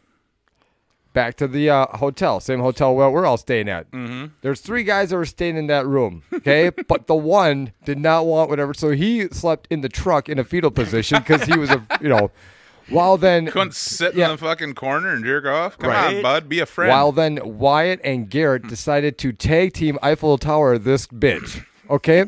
back to the uh, hotel, same hotel where we're all staying at. Mm-hmm. There's three guys that were staying in that room, okay? [LAUGHS] but the one did not want whatever, so he slept in the truck in a fetal position because he was a, you know, while then, [LAUGHS] Couldn't sit Yeah. in the fucking corner and jerk off. Come Right. on, bud, be a friend. while then Wyatt and Garrett decided to tag team Eiffel Tower this bitch, okay?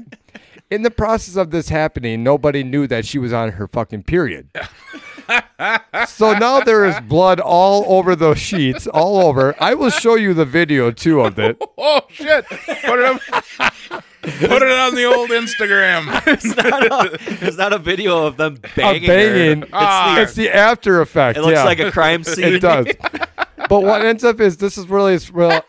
In the process of this happening, nobody knew that she was on her fucking period. [LAUGHS] so now there is blood all over the sheets, all over. I will show you the video too of it. [LAUGHS] Oh shit! Put it up. Put it on the old Instagram. [LAUGHS] it's, not a, it's not a video of them Of banging. her. It's Ah. the, It's the after effect. it looks yeah. like a crime scene. It does. But what uh, ends up is this is really real.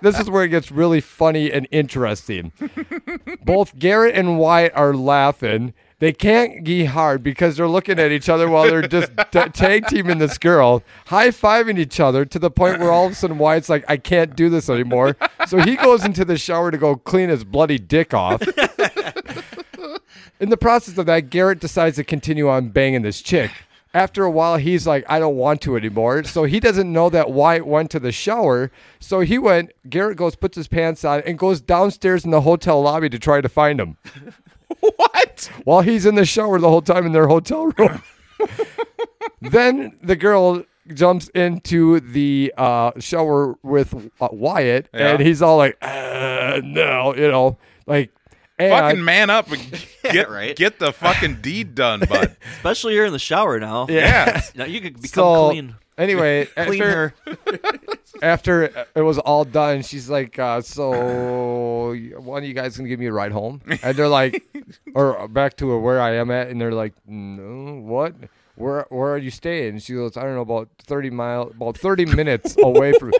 This is where it gets really funny and interesting. [LAUGHS] Both Garrett and Wyatt are laughing. They can't be hard because they're looking at each other while they're just t- tag teaming this girl, high fiving each other to the point where all of a sudden Wyatt's like, "I can't do this anymore." So he goes into the shower to go clean his bloody dick off. [LAUGHS] In the process of that, Garrett decides to continue on banging this chick. After a while, he's like, I don't want to anymore. So he doesn't know that Wyatt went to the shower. So he went, Garrett goes, puts his pants on, and goes downstairs in the hotel lobby to try to find him. [LAUGHS] what? While he's in the shower the whole time in their hotel room. [LAUGHS] then the girl jumps into the uh, shower with uh, Wyatt, Yeah. and he's all like, uh, no, you know, like, and Fucking man up and [LAUGHS] get right. get the fucking deed done, [LAUGHS] bud. Especially you're in the shower now. Yeah. [LAUGHS] Now you could become so clean. anyway, Clean after, after it was all done, she's like, uh, "So, one of you guys gonna give me a ride home?" And they're like, "Or back to where I am at?" And they're like, "No, what? Where where are you staying?" And she goes, "I don't know, about thirty mile, about thirty minutes away from."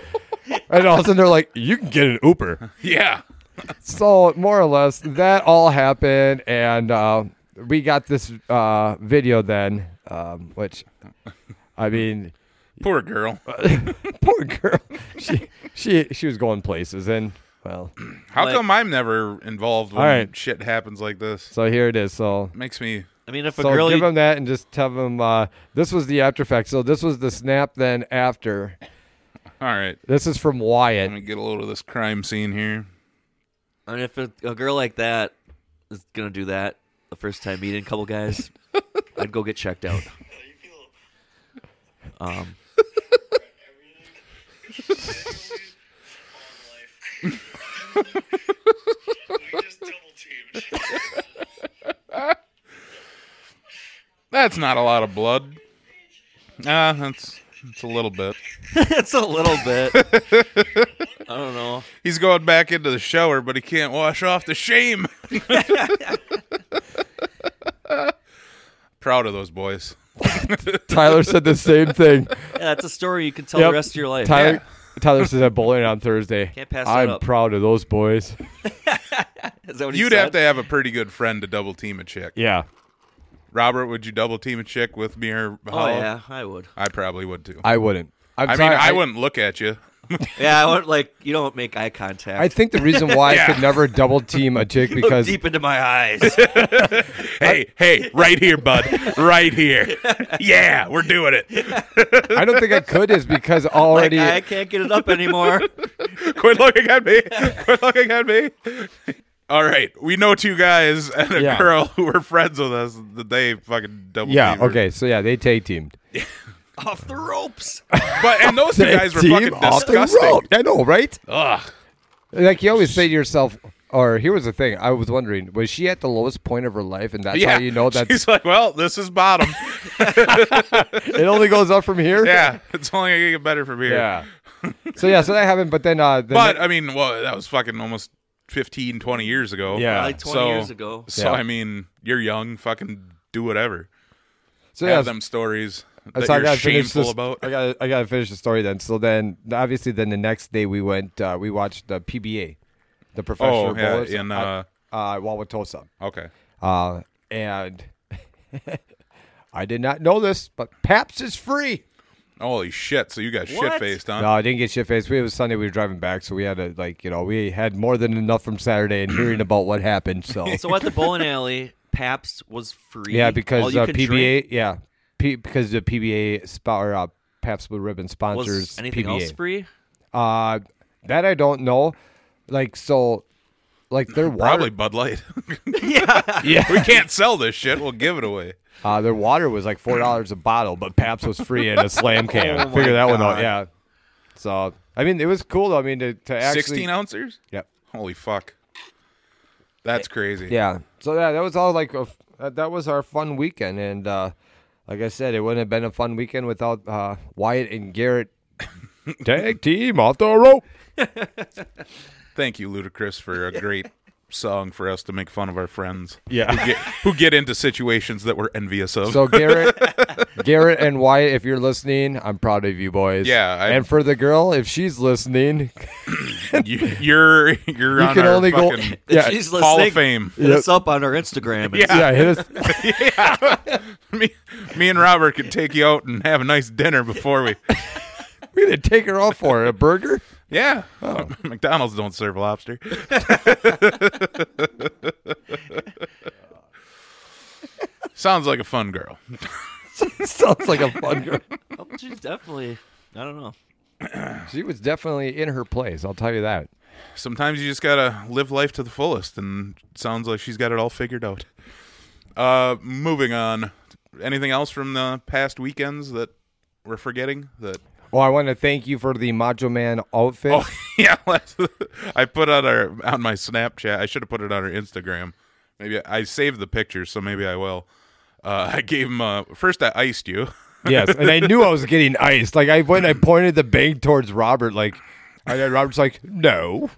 And all of a sudden, they're like, "You can get an Uber." Yeah. So more or less, that all happened, and uh, we got this uh, video then, um, which, I mean. Poor girl. [LAUGHS] poor girl. She she she was going places, and well, How Like- come I'm never involved when All right. shit happens like this? so here it is. So Makes me. I mean, if a so girl give you- him that and just tell him uh, this was the after effect. So this was the snap. Then after All right. this is from Wyatt. Let me get a load of this crime scene here. I mean, if a, a girl like that is gonna do that the first time meeting a couple guys, [LAUGHS] I'd go get checked out. Um, That's not a lot of blood. Ah, that's it's a little bit. [LAUGHS] it's a little bit. [LAUGHS] I don't know. He's going back into the shower, but he can't wash off the shame. [LAUGHS] Proud of those boys. Tyler said the same thing. Yeah, that's a story you can tell Yep. the rest of your life. Tyler Tyler says at bowling on Thursday. Can't pass that I'm up. proud of those boys. Is that what he You'd said? have to have a pretty good friend to double team a chick. Yeah, Robert, would you double team a chick with me or Oh yeah, I would. I probably would too. I wouldn't. I'm I mean, sorry, I, wouldn't look at you. [LAUGHS] Yeah, I would like you don't make eye contact. I think the reason why Yeah. I could never double team a chick Look because deep into my eyes. [LAUGHS] Hey, hey, right here, bud. Right here. Yeah, we're doing it. [LAUGHS] I don't think I could is because like already I can't get it up anymore. Quit looking at me. Quit looking at me. All right, we know two guys and a Yeah. girl who were friends with us that they fucking double. yeah. teamed her. Okay, so yeah, they tag teamed. [LAUGHS] Off the ropes. but and those two guys were fucking off disgusting. rope. I know, right? Ugh. Like you always say to yourself, or here was the thing. I was wondering, was she at the lowest point of her life, and that's Yeah, how you know that [LAUGHS] she's like, well, this is bottom. [LAUGHS] it only goes up from here? yeah, it's only gonna get better from here. Yeah. so yeah, so that happened, but then uh, the but ne- I mean, well, that was fucking almost 15, 20 years ago. Yeah. Like 20 so, years ago. So Yeah. I mean, you're young. Fucking do whatever. so Have yeah, them stories that so I you're gotta finish shameful this, about. I got I gotta finish the story then. So then, obviously, then the next day we went, uh, we watched the PBA, the professional Oh, yeah, bowlers, in, uh, uh, Wauwatosa. okay. Uh, and [LAUGHS] I did not know this, but Pabst is free. Holy shit! So you got What? shit faced, huh? No, I didn't get shit faced. We it was Sunday. We were driving back, so we had to like, you know, we had more than enough from Saturday and hearing [CLEARS THROAT] about what happened. So So at the bowling alley, Pabst was free. yeah, All because you uh, could PBA, drink. yeah, P- because the PBA sp- or, uh, Pabst Blue Ribbon sponsors was anything PBA. else free? Uh, that I don't know. Like so, like their water, Probably Bud Light. [LAUGHS] [LAUGHS] yeah. yeah. we can't sell this shit. We'll give it away. Uh, their water was like four dollars a bottle, but Pabst was free in a slam [LAUGHS] can. Oh Figure that one out. Yeah. So I mean, it was cool. though. I mean, to, to actually, Sixteen ounces. Yep. Holy fuck. That's crazy. Yeah. So yeah, that was all like a that was our fun weekend, and uh, like I said, it wouldn't have been a fun weekend without uh, Wyatt and Garrett [LAUGHS] tag team off the rope. [LAUGHS] Thank you, Ludacris, for a great song for us to make fun of our friends. Yeah. Who get, who get into situations that we're envious of. So Garrett, [LAUGHS] Garrett and Wyatt, if you're listening, I'm proud of you boys. Yeah, I- and for the girl, if she's listening, [LAUGHS] you, you're you're You on can our only go- fucking Yeah. She's Hall of Fame. Hit us up on our Instagram. and Yeah. yeah, hit us. [LAUGHS] me, me and Robert can take you out and have a nice dinner before we. [LAUGHS] We're gonna take her off for a burger. [LAUGHS] Yeah, oh. [LAUGHS] McDonald's don't serve lobster. Sounds like a fun girl. Sounds like a fun girl. Oh, she's definitely. I don't know. She was definitely in her place. I'll tell you that. Sometimes you just gotta live life to the fullest, and sounds like she's got it all figured out. Uh, moving on. Anything else from the past weekends that we're forgetting? That Well, I want to thank you for the Macho Man outfit. oh [LAUGHS] yeah, I put on our on my Snapchat. I should have put it on our Instagram. Maybe I saved the pictures, so maybe I will. Uh, I gave him uh, first. I iced you. [LAUGHS] yes, and I knew I was getting iced. Like I when I pointed the bag towards Robert, like I Robert's like, no,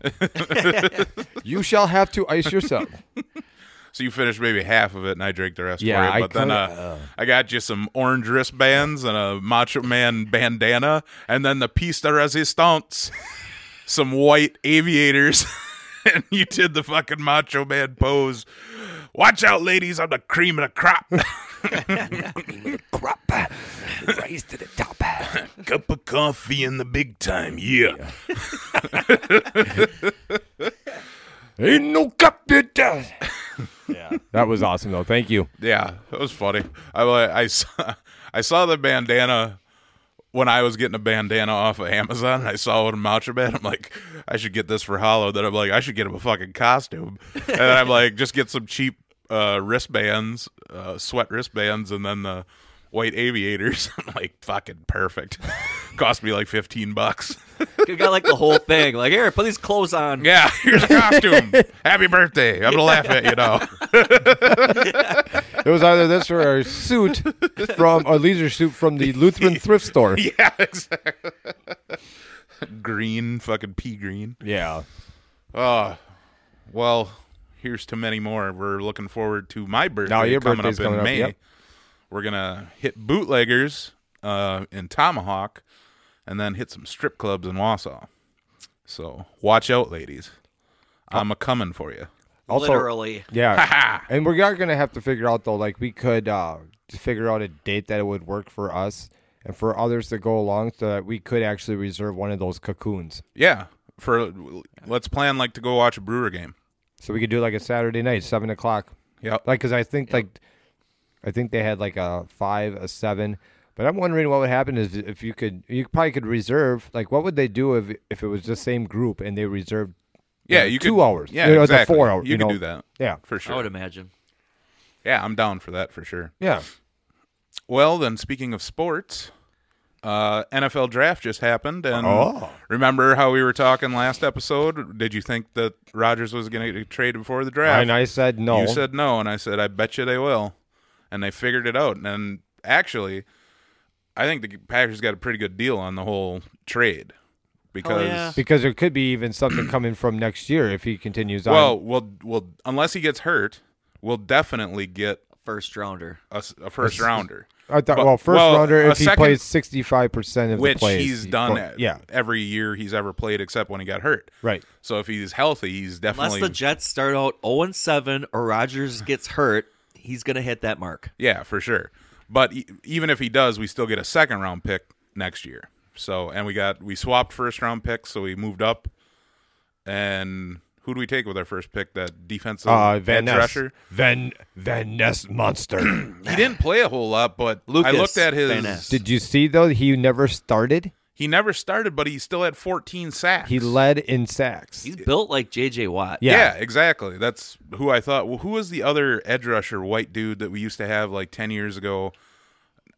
[LAUGHS] you shall have to ice yourself. So you finished maybe half of it, and I drank the rest Yeah, for you. I But then kinda- uh, I got you some orange wristbands and a Macho Man bandana, and then the piece de resistance, some white aviators, [LAUGHS] and you did the fucking Macho Man pose. Watch out, ladies! I'm the cream of the crop. [LAUGHS] Crop, rise to the top. Cup of coffee in the big time, yeah. [LAUGHS] Ain't no cup that does. Yeah, [LAUGHS] that was awesome though. Thank you. Yeah, it was funny. I I saw, I saw the bandana when I was getting a bandana off of Amazon. And I saw it in Man. I'm like, I should get this for Hollow. Then I'm like, I should get him a fucking costume. And I'm like, just get some cheap uh, wristbands, uh, sweat wristbands, and then the white aviators. [LAUGHS] I'm like, fucking perfect. [LAUGHS] Cost me like 15 bucks. [LAUGHS] You got like the whole thing. Like, here, put these clothes on. Yeah, here's a costume. Happy birthday. I'm gonna laugh at you now. It was either this or a suit from a leisure suit from the Lutheran thrift store. yeah, exactly. green, fucking pea green. Yeah. Uh, well, here's to many more. We're looking forward to my birthday Now your coming up in coming up, May. yep. We're gonna hit bootleggers uh, in Tomahawk, and then hit some strip clubs in Wausau. So watch out, ladies. I'm a coming for you. Also, Literally. Yeah. [LAUGHS] and we are gonna have to figure out though, like we could uh to figure out a date that it would work for us and for others to go along so that we could actually reserve one of those cocoons. Yeah, for let's plan like to go watch a Brewer game. So we could do like a Saturday night, seven o'clock. Yeah. Like, cause I think like, I think they had like a five, a seven. But I'm wondering what would happen is if you could, you probably could reserve. Like, what would they do if if it was the same group and they reserved? yeah, know, you two could, hours. Yeah, You know, exactly. four hours. You, you could know. do that Yeah, for sure. I would imagine. Yeah, I'm down for that for sure. yeah. Well, then, speaking of sports, uh, NFL draft just happened, and Oh. remember how we were talking last episode? Did you think that Rodgers was going to get traded before the draft? And I said no. You said no, and I said I bet you they will, and they figured it out. And actually, I think the Packers got a pretty good deal on the whole trade oh, because. yeah. because there could be even something coming [CLEARS THROAT] from next year if he continues on. Well, we'll, we'll, unless he gets hurt, we'll definitely get First rounder. a first rounder. I thought, but- well, first well, rounder a if he second- plays sixty five percent of which the plays, he's done Or- yeah, every year he's ever played except when he got hurt. right. So if he's healthy, he's definitely Unless the Jets start out 0 and 7 or Rodgers gets hurt, he's going to hit that mark. yeah for sure. But e- even if he does, we still get a second round pick next year. So and we got we swapped first round picks, so we moved up. And who do we take with our first pick? That defensive Uh, Van edge Ness, rusher. Van Van Ness monster. [CLEARS THROAT] He didn't play a whole lot, but I looked at his. Van Ness. Did you see though? He never started. He never started, but he still had 14 sacks. He led in sacks. He's built like J.J. Watt. Yeah. Yeah. exactly. That's who I thought. Well, who was the other edge rusher, white dude that we used to have like 10 years ago?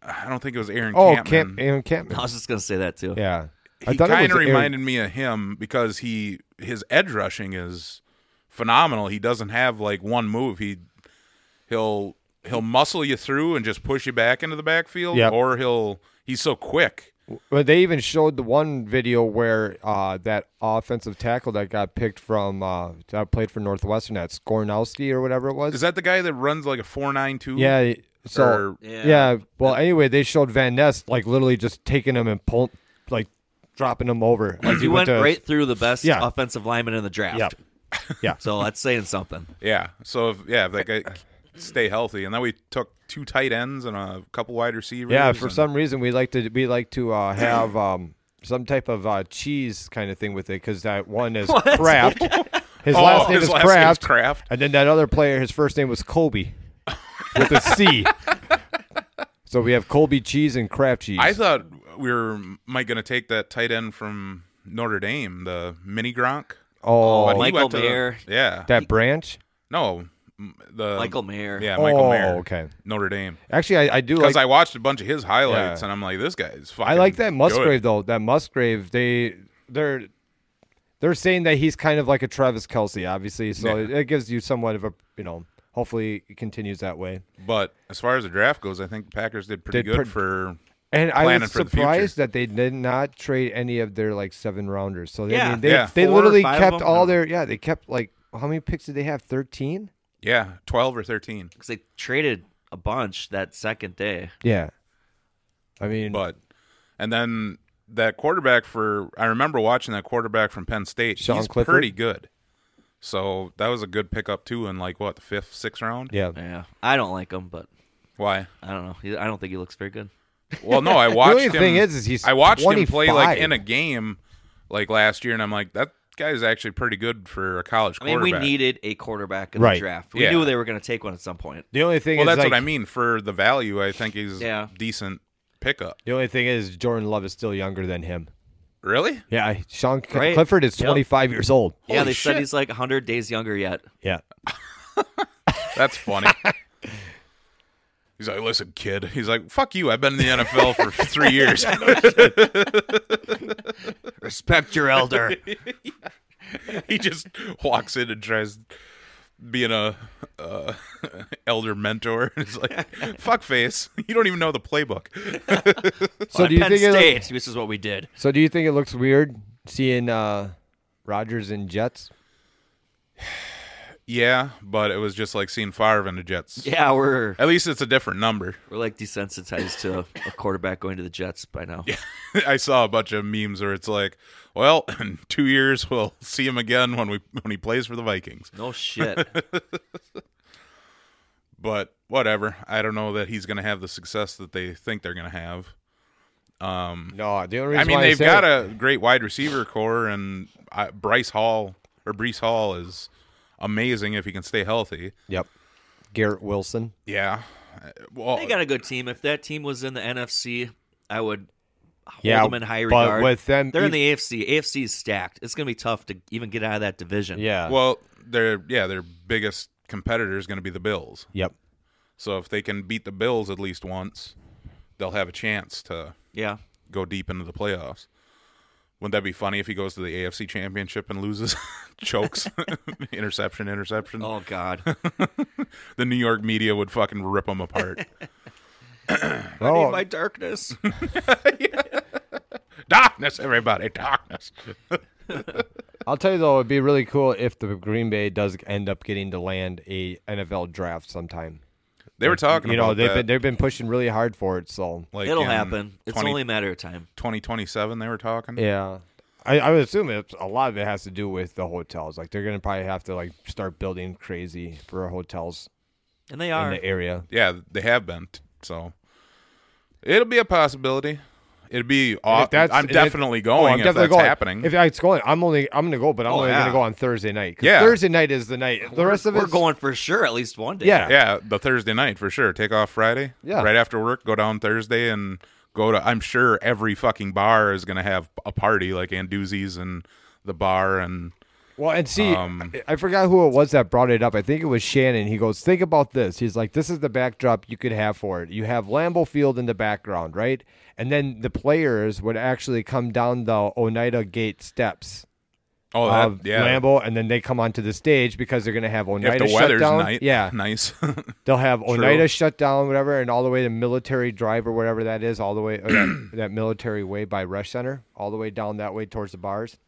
I don't think it was Aaron oh, Kampman. Camp, Aaron Kampman. I was just going to say that too. Yeah, I he thought it kind of Aaron- reminded me of him because he his edge rushing is phenomenal. He doesn't have like one move. He he'll he'll muscle you through and just push you back into the backfield, Yep. or he'll he's so quick. But they even showed the one video where uh, that offensive tackle that got picked from uh, that played for Northwestern, that Skoronski or whatever it was. Is that the guy that runs like a four nine two? yeah. So Or- yeah. Yeah. Well, anyway, they showed Van Ness like literally just taking him and pull, like dropping him over. Like He went to- right through the best Yeah. offensive lineman in the draft. Yeah. Yeah. [LAUGHS] So that's saying something. Yeah. So if yeah, if that guy stay healthy, and then we took two tight ends and a couple wide receivers. Yeah, for and- some reason we like to we like to uh, have um, some type of uh, cheese kind of thing with it because that one is [LAUGHS] Kraft. His Oh, last name his is last name's Kraft. Kraft. and then that other player, his first name was Colby with a C. [LAUGHS] so we have Colby cheese and Kraft cheese. I thought we were might gonna take that tight end from Notre Dame, the mini Gronk. oh, But Michael went the- Mayer. yeah. that branch. no, m- the Michael Mayer. Yeah, Michael oh, Mayer. okay. Notre Dame. Actually, I, I do Because like. I watched a bunch of his highlights, Yeah. and I'm like, this guy's fucking. I like that Musgrave good. though. That Musgrave, they they're they're saying that he's kind of like a Travis Kelce, obviously. So Yeah. it, it gives you somewhat of a you know. Hopefully, it continues that way. But as far as the draft goes, I think Packers did pretty Did good pre- for. And I was for the surprised that they did not trade any of their like seven rounders. So they, I Yeah. mean, they, Yeah. they Four literally kept all their yeah. They kept like how many picks did they have? Thirteen. Yeah, twelve or thirteen. Because they traded a bunch that second day. Yeah. I mean, But and then that quarterback for I remember watching that quarterback from Penn State. Sean He's Clifford? pretty good. So that was a good pickup too in like what the fifth, sixth round. yeah. Yeah. I don't like him, but Why? I don't know. He, I don't think he looks very good. Well, no, I [LAUGHS] watched only him. thing is- is he's I watched him play like in a game like last year, and I'm like, that guy's actually pretty good for a college I mean, quarterback. we needed a quarterback in Right. the draft. We Yeah. knew they were going to take one at some point. The only thing well, is that's like, what I mean for the value. I think he's Yeah. decent pickup. The only thing is Jordan Love is still younger than him. Really? Yeah, Sean Cl- Right. Clifford is Yep. 25 years old. yeah, Holy they shit. said he's like 100 days younger yet. Yeah. [LAUGHS] That's funny. [LAUGHS] He's like, listen, kid. He's like, fuck you. I've been in the NFL for [LAUGHS] three years. Respect your elder. [LAUGHS] he just walks in and tries being a uh, [LAUGHS] elder mentor. It's like, fuck face. You don't even know the playbook. So At do you Penn think State, looks, this is what we did. so do you think it looks weird seeing uh Rodgers and Jets? Yeah, but it was just like seeing Favre in the Jets. Yeah, we're At least it's a different number. we're like desensitized to a quarterback going to the Jets by now. Yeah. [LAUGHS] I saw a bunch of memes where it's like, well, [LAUGHS] in two years we'll see him again when we when he plays for the Vikings. No shit. [LAUGHS] But whatever. I don't know that he's going to have the success that they think they're going to have. No, the only reason I mean, why they've say got it- a great wide receiver core, and uh, Bryce Hall or Breece Hall is amazing if he can stay healthy. Yep. Garrett Wilson. Yeah. Well, they got a good team. If that team was in the NFC, I would hold Yeah, them in high but regard. with them- they're in the AFC. AFC is stacked. It's going to be tough to even get out of that division. Yeah. well, their yeah, their biggest competitor is going to be the Bills. Yep. So if they can beat the Bills at least once, they'll have a chance to Yeah. go deep into the playoffs. Wouldn't that be funny if he goes to the AFC Championship and loses, [LAUGHS] chokes, [LAUGHS] interception, interception? Oh God. [LAUGHS] The New York media would fucking rip him apart. [CLEARS THROAT] I Oh, need my darkness. darkness, everybody, darkness. I'll tell you though, it'd be really cool if the Green Bay does end up getting to land a NFL draft sometime. They were talking You know, about they've that, been they've been pushing really hard for it. So like It'll in happen. It's only a matter of time. 2027 they were talking. yeah, I, I would assume it's, a lot of it has to do with the hotels. Like they're gonna probably have to like start building crazy for hotels And they are in the area. Yeah, they have been. t- So it'll be a possibility. It'd be off. that's- I'm if it- definitely Oh, going I'm if definitely that's going. happening. If it's going, I'm only I'm gonna go, but I'm Oh, only yeah. gonna go on Thursday night. Yeah. Thursday night is the night. The rest of We're going for sure at least one day. Yeah. yeah, the Thursday night for sure. Take off Friday. Yeah. Right after work, go down Thursday and go to. I'm sure every fucking bar is gonna have a party like Anduzzi's and the bar and Well, and see, Um, I I forgot who it was that brought it up. I think it was Shannon. He goes, "Think about this." He's like, "This is the backdrop you could have for it. You have Lambeau Field in the background, right? And then the players would actually come down the Oneida Gate steps Oh, that- of yeah. Lambeau, and then they come onto the stage because they're going to have Oneida if the shut down. ni- yeah, nice. [LAUGHS] they'll have Oneida shut down, whatever, and all the way to Military Drive or whatever that is, all the way that, [CLEARS THROAT] that military way by Resch Center, all the way down that way towards the bars.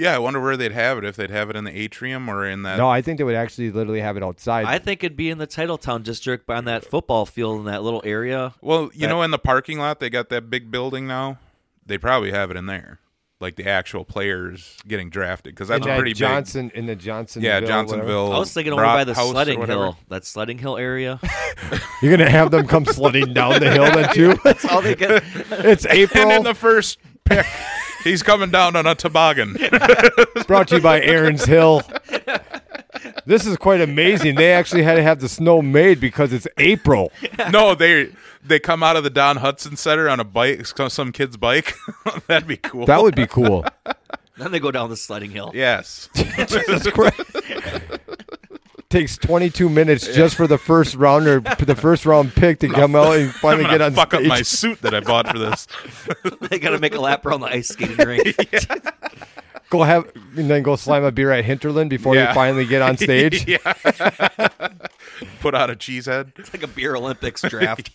Yeah, I wonder where they'd have it. If they'd have it in the atrium or in that. No, I think they would actually literally have it outside. I think it'd be in the Titletown district on that football field in that little area. Well, you know, in the parking lot, they got that big building now. They probably have it in there, like the actual players getting drafted, because that's in a that pretty Johnson in the Johnson. Yeah, Johnsonville. I was thinking over by the sledding hill, that sledding hill area. [LAUGHS] You're gonna have them come [LAUGHS] sledding down the hill then too. That's all they get. [LAUGHS] it's April. And in the first pick, he's coming down on a toboggan. [LAUGHS] Brought to you by Aaron's Hill. This is quite amazing. They actually had to have the snow made because it's April. [LAUGHS] no, they they come out of the Don Hutson Center on a bike, some kid's bike. [LAUGHS] That'd be cool. That would be cool. then they go down the sledding hill. yes. Jesus Christ. Takes 22 minutes just for the first rounder, the first round pick to come out and I'm finally get on fuck stage. up my suit that I bought for this. [LAUGHS] they got to make a lap around the ice skating rink. [LAUGHS] Go have and then go slam a beer at Hinterland before Yeah. you finally get on stage. [LAUGHS] yeah. Put out a cheesehead. It's like a beer Olympics draft.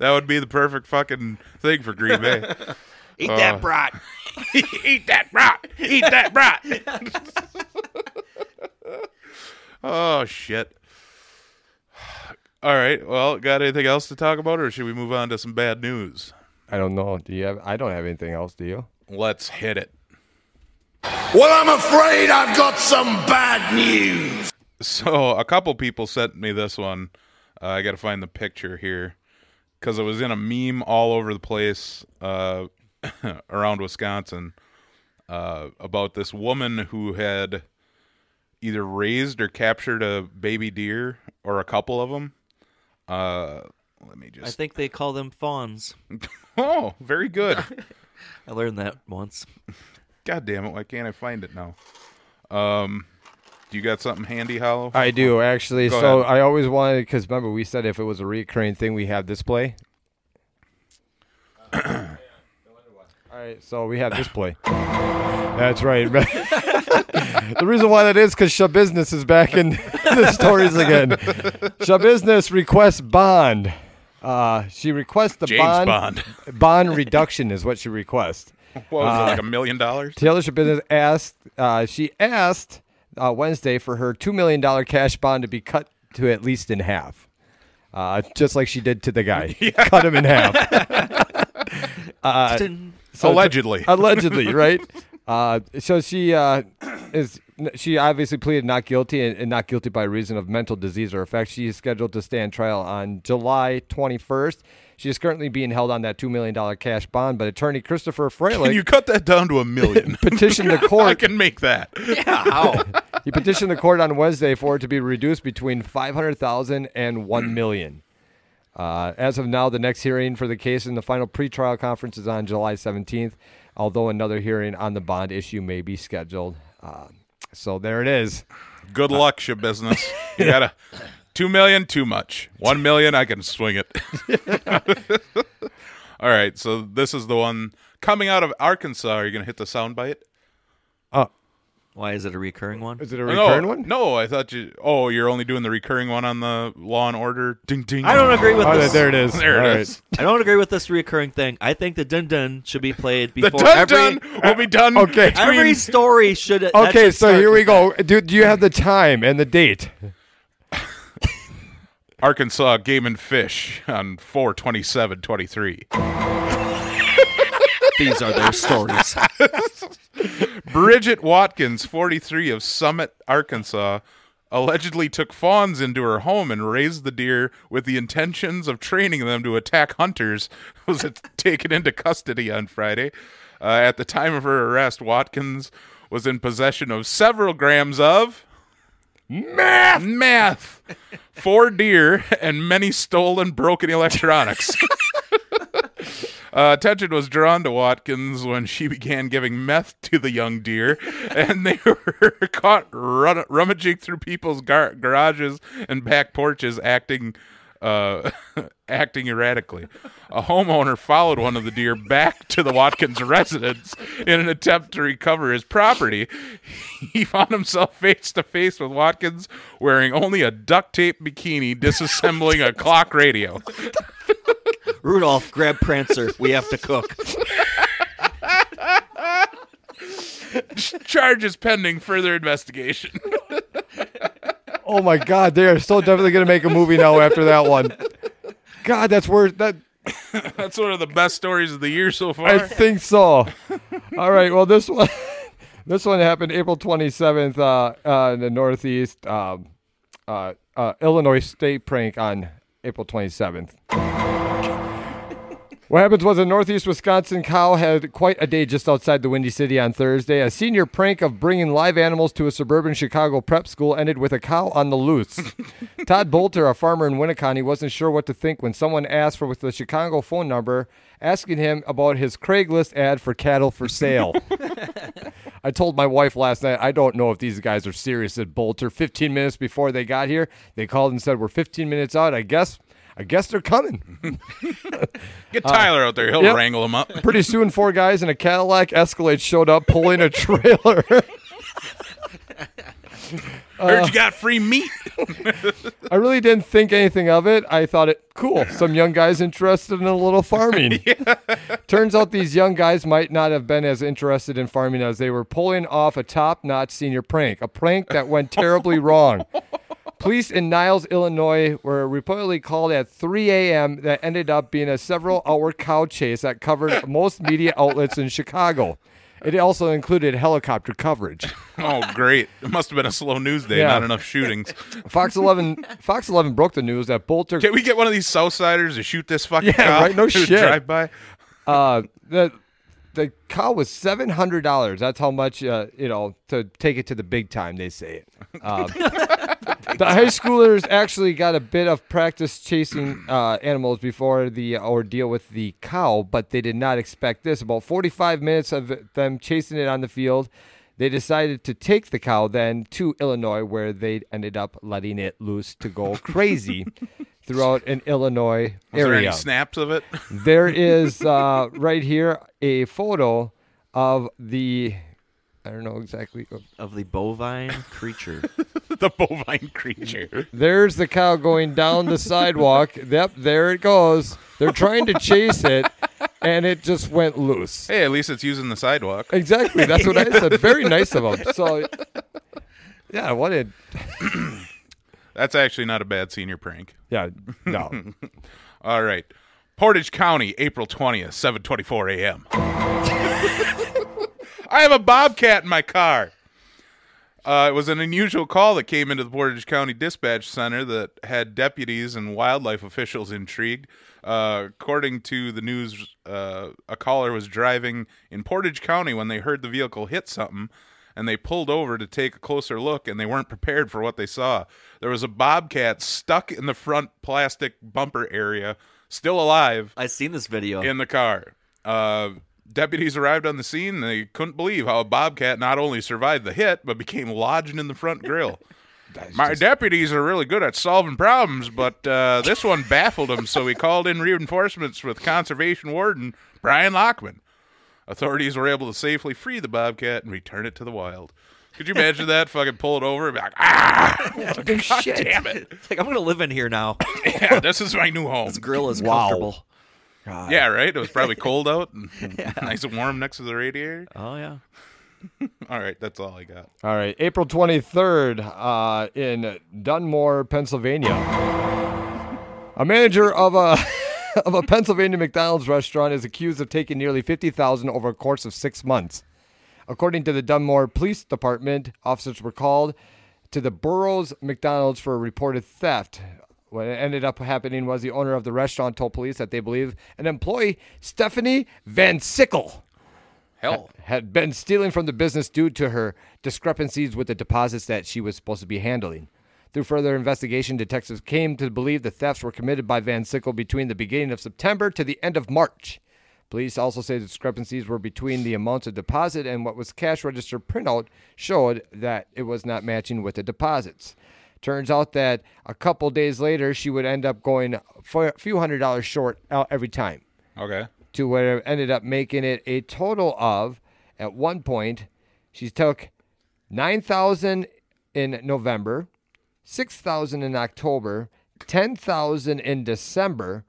That would be the perfect fucking thing for Green Bay. Eat that uh. brat. Eat that brat. Eat that brat. Oh shit. All right. Well, got anything else to talk about, or should we move on to some bad news? I don't know. Do you have? I don't have anything else. Do you? Let's hit it. Well, I'm afraid I've got some bad news. So a couple people sent me this one. Uh, I got to find the picture here because it was in a meme all over the place uh, [COUGHS] around Wisconsin uh, about this woman who had either raised or captured a baby deer or a couple of them. Uh, let me just. I think they call them fawns. [LAUGHS] Oh, very good. [LAUGHS] I learned that once. God damn it! Why can't I find it now? Um, do you got something handy, Hollow? I do actually. Go so ahead. I always wanted because remember we said if it was a recurring thing we have this play. [COUGHS] All right, so we have this play. That's right. [LAUGHS] the reason why that is because Schabusiness is back in [LAUGHS] the stories again. Schabusiness requests bond. Uh, she requests the James bond. Bond. Bond reduction is what she requests. [LAUGHS] What was it, like a million dollars? Taylor Schabusiness asked. Uh, she asked uh, Wednesday for her two million dollar cash bond to be cut to at least in half, uh, just like she did to the guy. [LAUGHS] Cut him in half. Ding. So Allegedly. allegedly, right? Uh, so she uh, [CLEARS THROAT] is she obviously pleaded not guilty and, and not guilty by reason of mental disease or effect. She is scheduled to stand trial on July 21st. She is currently being held on that two million dollar cash bond, but attorney Christopher Can you cut that down to a million? [LAUGHS] petitioned the [LAUGHS] court. I can make that. [LAUGHS] How? He petitioned the court on Wednesday for it to be reduced between 500,000 and 1 [CLEARS THROAT] million. Uh, as of now, the next hearing for the case in the final pretrial conference is on July 17th, although another hearing on the bond issue may be scheduled. Uh, so there it is. Good luck, show business. [LAUGHS] You gotta two million, too much. One million, I can swing it. [LAUGHS] All right, so this is the one coming out of Arkansas. Are you gonna hit the sound bite? Why is it a recurring one? Is it a oh, no, recurring one? No, I thought you. Oh, you're only doing the recurring one on the Law and Order. Ding ding. I don't agree with Oh, this. there it is. [LAUGHS] There it All is. right. I don't agree with this recurring thing. I think the dun dun should be played [LAUGHS] The before dun every dun will be done. Okay. between- every story should. Okay, should so here we go. Do, do you have the time and the date? Arkansas Game and Fish on 42723. that. These are their stories. [LAUGHS] Bridget Watkins, 43 of Summit, Arkansas, allegedly took fawns into her home and raised the deer with the intentions of training them to attack hunters. [LAUGHS] Was it taken into custody on Friday? Uh, at the time of her arrest, Watkins was in possession of several grams of math, math, four deer, and many stolen, broken electronics. [LAUGHS] Uh, attention was drawn to Watkins when she began giving meth to the young deer, [LAUGHS] and they were [LAUGHS] caught run- rummaging through people's gar- garages and back porches, acting uh, [LAUGHS] acting erratically. A homeowner followed one of the deer back to the Watkins residence in an attempt to recover his property. He found himself face to face with Watkins wearing only a duct tape bikini, disassembling a clock radio. Rudolph, grab Prancer. We have to cook. [LAUGHS] Charges pending further investigation. [LAUGHS] Oh my God, they are so definitely going to make a movie now after that one. God, that's worth that. [LAUGHS] That's one of the best stories of the year so far. I think so. All right. Well, this one, this one happened April 27th uh, uh, in the Northeast, um, uh, uh, Illinois state prank on April 27th. What happens was a northeast Wisconsin cow had quite a day just outside the Windy City on Thursday. A senior prank of bringing live animals to a suburban Chicago prep school ended with a cow on the loose. [LAUGHS] Todd Bolter, a farmer in Winneconne, wasn't sure what to think when someone asked for with the Chicago phone number, asking him about his Craigslist ad for cattle for sale. [LAUGHS] I told my wife last night, I don't know if these guys are serious at Bolter. 15 minutes before they got here, they called and said, We're 15 minutes out. I guess. I guess they're coming. [LAUGHS] Get Tyler out there; he'll yep. wrangle them up. [LAUGHS] Pretty soon, four guys in a Cadillac Escalade showed up pulling a trailer. [LAUGHS] Heard you got free meat. I really didn't think anything of it. I thought it cool. Some young guys interested in a little farming. Turns out these young guys might not have been as interested in farming as they were pulling off a top-notch senior prank, a prank that went terribly wrong. Police in Niles, Illinois, were reportedly called at 3 a.m. That ended up being a several-hour cow chase that covered [LAUGHS] most media outlets in Chicago. It also included helicopter coverage. [LAUGHS] Oh, great! It must have been a slow news day. Yeah. Not enough shootings. [LAUGHS] Fox 11, Fox 11 broke the news that Bolter Can we get one of these Southsiders to shoot this fucking Yeah, cow? right, no shit. Drive by. uh, the the cow was seven hundred dollars. That's how much uh, you know to take it to the big time. They say it. [LAUGHS] Um, the high schoolers actually got a bit of practice chasing uh, animals before the ordeal with the cow, but they did not expect this. About forty-five minutes of them chasing it on the field. They decided to take the cow then to Illinois, where they ended up letting it loose to go crazy [LAUGHS] throughout an Illinois Was there area. any snaps of it? [LAUGHS] There is uh, right here a photo of the. I don't know exactly. Of the bovine creature. [LAUGHS] the bovine creature. There's the cow going down the sidewalk. Yep, there it goes. They're trying to chase it, and it just went loose. Hey, at least it's using the sidewalk. Exactly. That's what I said. Very nice of them. So, [LAUGHS] yeah, what did. [CLEARS THROAT] That's actually not a bad senior prank. Yeah, no. [LAUGHS] All right. Portage County, April 20th, 7:24 a.m. I have a bobcat in my car. Uh, it was an unusual call that came into the Portage County Dispatch Center that had deputies and wildlife officials intrigued. Uh, according to the news, uh, a caller was driving in Portage County when they heard the vehicle hit something, and they pulled over to take a closer look, and they weren't prepared for what they saw. There was a bobcat stuck in the front plastic bumper area, still alive I seen this video. in the car. Uh, deputies arrived on the scene. And they couldn't believe how a bobcat not only survived the hit, but became lodged in the front grill. [LAUGHS] My deputies are really good at solving problems, but uh, this one baffled them, so he called in reinforcements with conservation warden Brian Lockman. Authorities were able to safely free the bobcat and return it to the wild. Could you imagine that? [LAUGHS] Fucking pull it over and be like, ah, [LAUGHS] God damn it. It's [LAUGHS] like I'm gonna live in here now. Yeah, this is my new home. This grill is Wow. comfortable. Yeah, right? It was probably cold out and nice and warm next to the radiator. Oh yeah. All right, that's all I got. All right, April 23rd uh, in Dunmore, Pennsylvania. A manager of a [LAUGHS] of a Pennsylvania McDonald's restaurant is accused of taking nearly 50,000 over a course of 6 months. According to the Dunmore Police Department, officers were called to the Burroughs McDonald's for a reported theft. What ended up happening was the owner of the restaurant told police that they believe an employee, Stephanie Van Sickle, Hell, had been stealing from the business due to her discrepancies with the deposits that she was supposed to be handling. Through further investigation, detectives came to believe the thefts were committed by Van Sickle between the beginning of September to the end of March. Police also say the discrepancies were between the amounts of deposit and what was cash register printout showed that it was not matching with the deposits. Turns out that a couple days later, she would end up going a few hundred dollars short every time Okay. to where ended up making it a total of at one point she took 9000 in november 6000 in october 10000 in december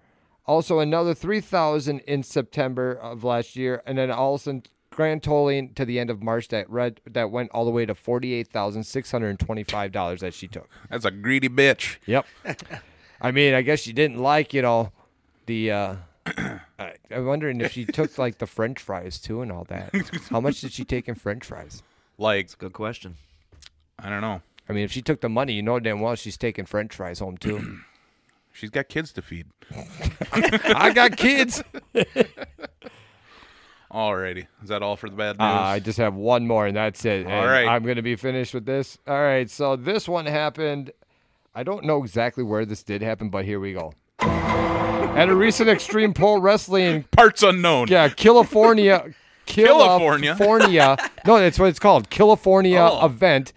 also another 3000 in september of last year and then also grand totaling to the end of march that read that went all the way to $48625 that she took That's a greedy bitch. Yep. [LAUGHS] I mean, I guess she didn't like, you know, the. uh [COUGHS] I- I'm wondering if she took like the French fries too and all that. [LAUGHS] How much did she take in French fries? Like, Good question. I don't know. I mean, if she took the money, you know damn well she's taking French fries home too. [CLEARS THROAT] She's got kids to feed. [LAUGHS] I got kids. [LAUGHS] Uh, Alrighty. Is that all for the bad Uh, news? I just have one more, and that's it. All And right. I'm going to be finished with this. All right. So this one happened. I don't know exactly where this did happen, but here we go. At a recent Extreme Pro Wrestling [LAUGHS] Parts unknown. Yeah, California. California. California. no, that's what it's called. California Oh. event.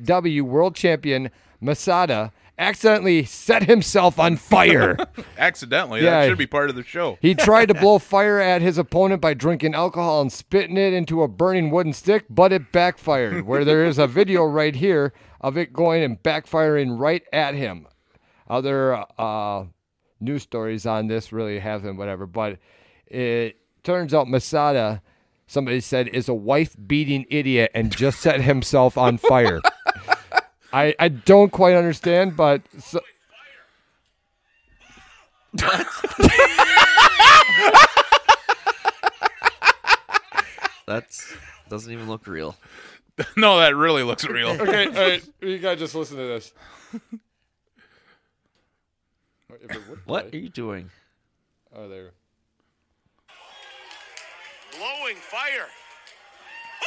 XPW World Champion Masada accidentally set himself on fire. [LAUGHS] Accidentally. Yeah. That should be part of the show. he tried to [LAUGHS] blow fire at his opponent by drinking alcohol and spitting it into a burning wooden stick, but it backfired. Where there is a [LAUGHS] video right here of it going and backfiring right at him. Other uh, news stories on this really haven't, whatever. But it turns out Masada, somebody said, is a wife beating idiot and just set himself on fire. I, I don't quite understand, but so, That's doesn't even look real. [LAUGHS] no, that really looks real. okay, all right, you gotta just listen to this. What are you doing? Oh, there. Blowing fire.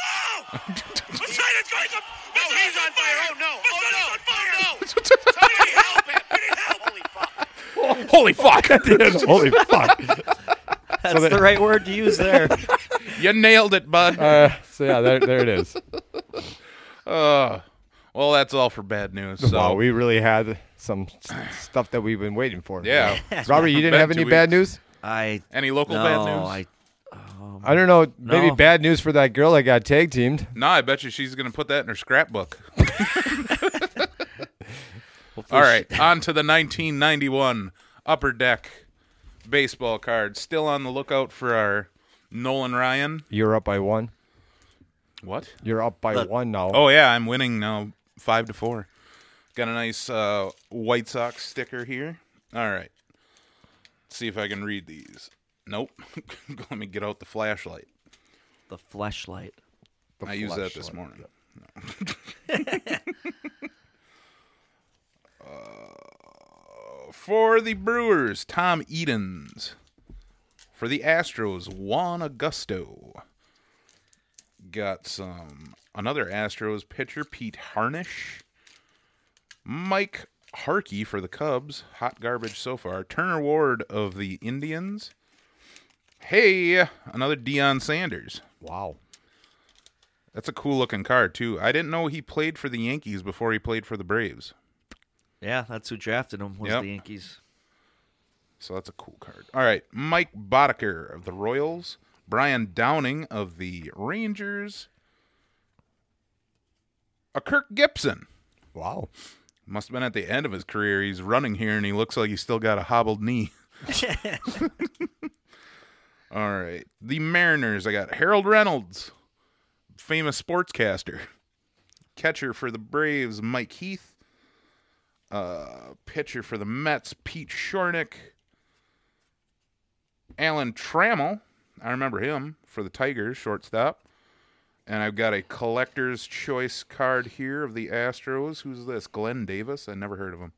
Oh! Poseidon's going up! No, he's on fire! Oh no! Oh no! Oh no! Somebody help him! We need [LAUGHS] help! Holy fuck! [LAUGHS] Holy fuck. Holy [LAUGHS] fuck! That's the right word to use there. you nailed it, bud. Uh, so yeah, there, there it is. Uh, well, that's all for bad news. So, wow, we really had some stuff that we've been waiting for. yeah. Robert, you didn't Been have any two bad news? I Any local no, bad news? I I don't know. Maybe No. bad news for that girl that got tag teamed. No, I bet you she's going to put that in her scrapbook. [LAUGHS] hopefully All right, on to the 1991 Upper Deck baseball card. Still on the lookout for our Nolan Ryan. You're up by one. What? You're up by Look. one now. Oh yeah, I'm winning now, five to four. Got a nice uh, White Sox sticker here. All right, Let's see if I can read these. Nope. [LAUGHS] Let me get out the flashlight. the flashlight. I used that this flashlight. morning. [LAUGHS] uh, for the Brewers, Tom Edens. For the Astros, Juan Agosto. Got some another Astros pitcher, Pete Harnisch. Mike Harkey for the Cubs. Hot garbage so far. Turner Ward of the Indians. Hey, another Deion Sanders. Wow. That's a cool looking card too. I didn't know he played for the Yankees before he played for the Braves. Yeah, that's who drafted him. Was Yep. the Yankees? So that's a cool card. All right, Mike Boddicker of the Royals, Brian Downing of the Rangers, a Kirk Gibson. Wow. Must have been at the end of his career. He's running here and he looks like he's still got a hobbled knee. [LAUGHS] [LAUGHS] All right. The Mariners, I got Harold Reynolds, famous sportscaster. Catcher for the Braves, Mike Heath. Uh, pitcher for the Mets, Pete Shornick. Alan Trammell, I remember him for the Tigers, shortstop. And I've got a collector's choice card here of the Astros. Who's this? Glenn Davis? I never heard of him.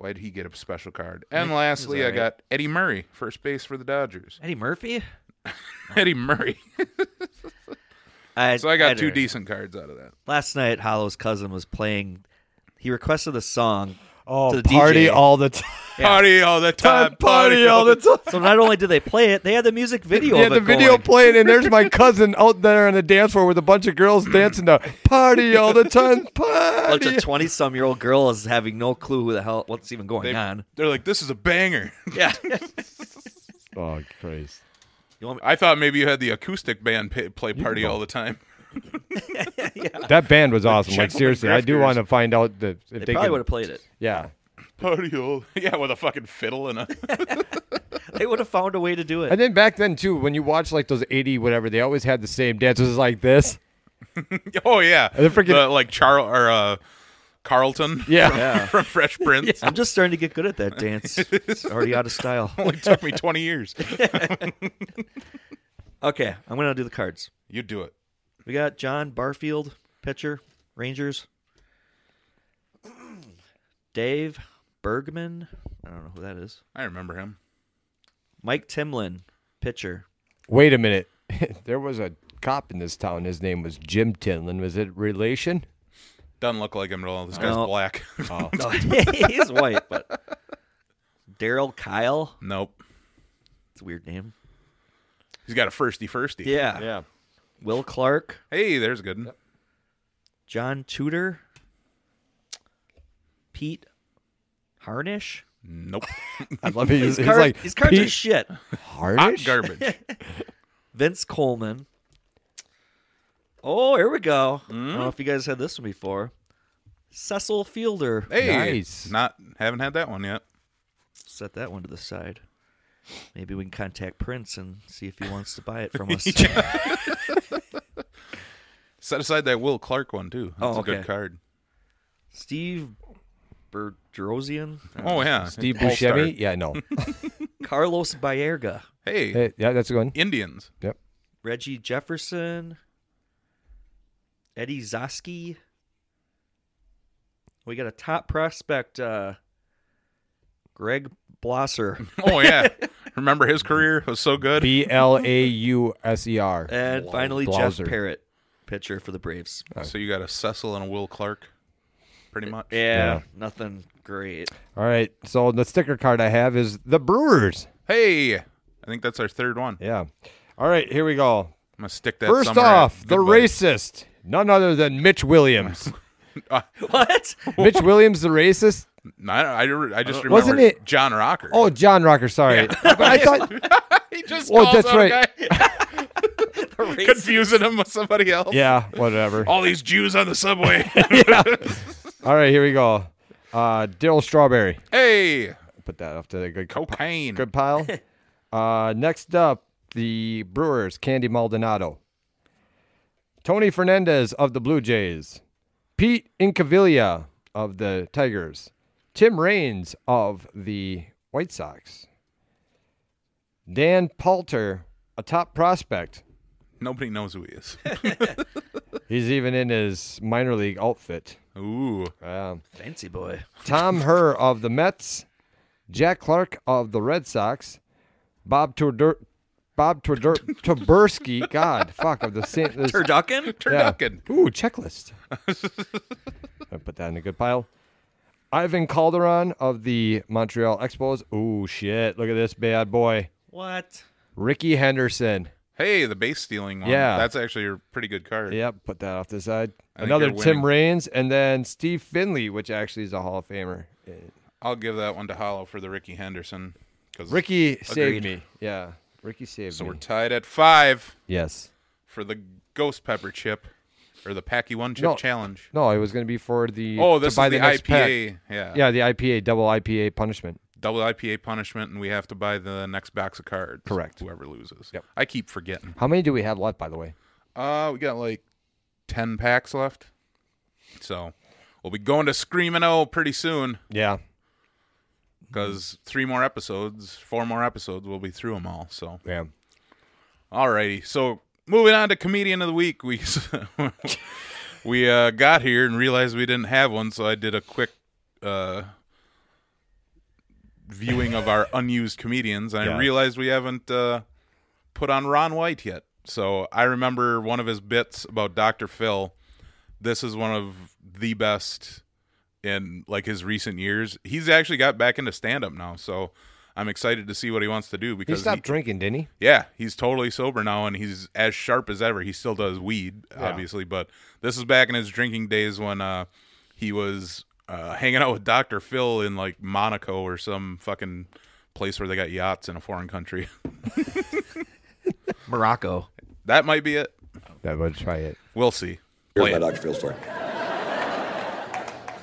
Why did he get a special card? And lastly, I got Eddie Murray, first base for the Dodgers. Eddie Murphy. [LAUGHS] Eddie Murray. [LAUGHS] I, so I got had two decent cards out of that. Last night, Hollow's cousin was playing. He requested a song. Oh, to the party DJ. all the time. Party all the time. party all the time. So not only did they play it, they had the music video. Yeah, of the it video going. playing, and there's my cousin out there on the dance floor with a bunch of girls mm. dancing to party all the time. A [LAUGHS] bunch of twenty-some-year-old girls having no clue who the hell what's even going They, on. they're like, this is a banger. [LAUGHS] Yeah. [LAUGHS] Oh, Christ. You want me- I thought maybe you had the acoustic band pay, play party all the time. [LAUGHS] That band was awesome. Like Gentlemen seriously, I do Grifters. want to find out that if they they, probably could- would have played it. Yeah, Party all. [LAUGHS] Yeah, with a fucking fiddle and a. [LAUGHS] They would have found a way to do it. and then back then too, when you watch like those eighty whatever, they always had the same dances like this. oh yeah, they're freaking- The, like Charles or uh, Carlton. Yeah. Yeah. from Fresh Prince. I'm just starting to get good at that dance. It's already out of style. Only took me twenty years. Okay, I'm gonna do the cards. You do it. We got John Barfield, pitcher, Rangers. Dave Bergman, I don't know who that is. I remember him. Mike Timlin, pitcher. Wait a minute, [LAUGHS] there was a cop in this town. His name was Jim Timlin. Was it relation? Doesn't look like him at all. This guy's No. black. [LAUGHS] [LAUGHS] Oh, No, he's white, but Darryl Kile. nope. It's a weird name. He's got a firsty firsty. Yeah. yeah. Will Clark, Hey, there's a good. one. John Tudor, Pete Harnisch. Nope. [LAUGHS] I love [LAUGHS] it. He's, These he's cards, like these cards are Pete shit. Hot Harnisch. garbage. [LAUGHS] Vince Coleman. Oh, here we go. I don't know hmm? if you guys had this one before. Cecil Fielder. Hey, Nice. Not haven't had that one yet. Set that one to the side. Maybe we can contact Prince and see if he wants to buy it from [LAUGHS] us. [LAUGHS] Set aside that Will Clark one too. That's Oh, a good card. Steve Bedrosian. Oh yeah, Steve All-star. Buscemi. Yeah, no. [LAUGHS] Carlos Baerga. Hey, Hey, yeah, that's a good one. Indians. Yep. Reggie Jefferson. Eddie Zosky. We got a top prospect, uh, Greg Blosser. Oh yeah. Remember his career was so good. B L A U S E R. And finally, Jeff Blauser. Parrett, pitcher for the Braves. Uh, so you got a Cecil and a Will Clark, pretty much. Yeah, Yeah. nothing great. All right. So the sticker card I have is the Brewers. Hey, I think that's our third one. Yeah. All right. Here we go. I'm gonna stick that. First somewhere off, the Good Buddy. racist, none other than Mitch Williams. [LAUGHS] [LAUGHS] What? [LAUGHS] Mitch Williams, the racist. No, I, I, I just remember Wasn't it- John Rocker. Oh, John Rocker. Sorry, [LAUGHS] but I thought. he just Oh, calls that's out a right. guy, confusing him with somebody else. Yeah. Whatever. All these Jews on the subway. All right. Here we go. Uh, Darryl Strawberry. hey, Put that up to the good cocaine. good pile. uh, next up, the Brewers, Candy Maldonado. Tony Fernandez of the Blue Jays. Pete Incaviglia of the Tigers. Tim Raines of the White Sox. Dan Palter, a top prospect. Nobody knows who he is. [LAUGHS] He's even in his minor league outfit. Ooh, Um, Fancy boy. Tom [LAUGHS] Herr of the Mets, Jack Clark of the Red Sox, Bob Turdur, Bob Turdur, God, fuck of the Saint. this- Turducken? turducken. Ooh, checklist. I [LAUGHS] put that in a good pile. Ivan Calderon of the Montreal Expos. Ooh, shit! Look at this bad boy. What? Rickey Henderson. Hey, the base stealing one. Yeah. that's actually a pretty good card. Yep, put that off the side. I think Another you're Tim winning. Raines, and then Steve Finley, which actually is a Hall of Famer. I'll give that one to Hollow for the Rickey Henderson. 'cause- Ricky saved me. Yeah, Ricky saved So me. we're tied at five yes. for the Ghost Pepper chip or the Paqui One Chip No. Challenge. No, it was going to be for the Oh, to this buy is the, the, next pack. IPA. Yeah. Yeah, the IPA double IPA punishment. Double IPA punishment, and we have to buy the next box of cards. Correct. Whoever loses. Yep. I keep forgetting. How many do we have left, by the way? Uh, we got like ten packs left. So we'll be going to Screaming O pretty soon Yeah. Because three more episodes, four more episodes, we'll be through them all. So Yeah. Alrighty, so moving on to comedian of the week, we [LAUGHS] we uh, got here and realized we didn't have one, so I did a quick uh, viewing of our unused comedians, and Yeah. I realized we haven't uh, put on Ron White yet. So I remember one of his bits about Dr. Phil. This is one of the best in like his recent years. He's actually got back into stand up now, so I'm excited to see what he wants to do because He because stopped he- drinking, didn't he? yeah, he's totally sober now and he's as sharp as ever. He still does weed, obviously, but this is back in his drinking days when uh, he was uh, hanging out with Dr. Phil in like Monaco or some fucking place where they got yachts in a foreign country. Morocco. that might be it. That would try it. We'll see. Here's Play my it. Dr. Phil story.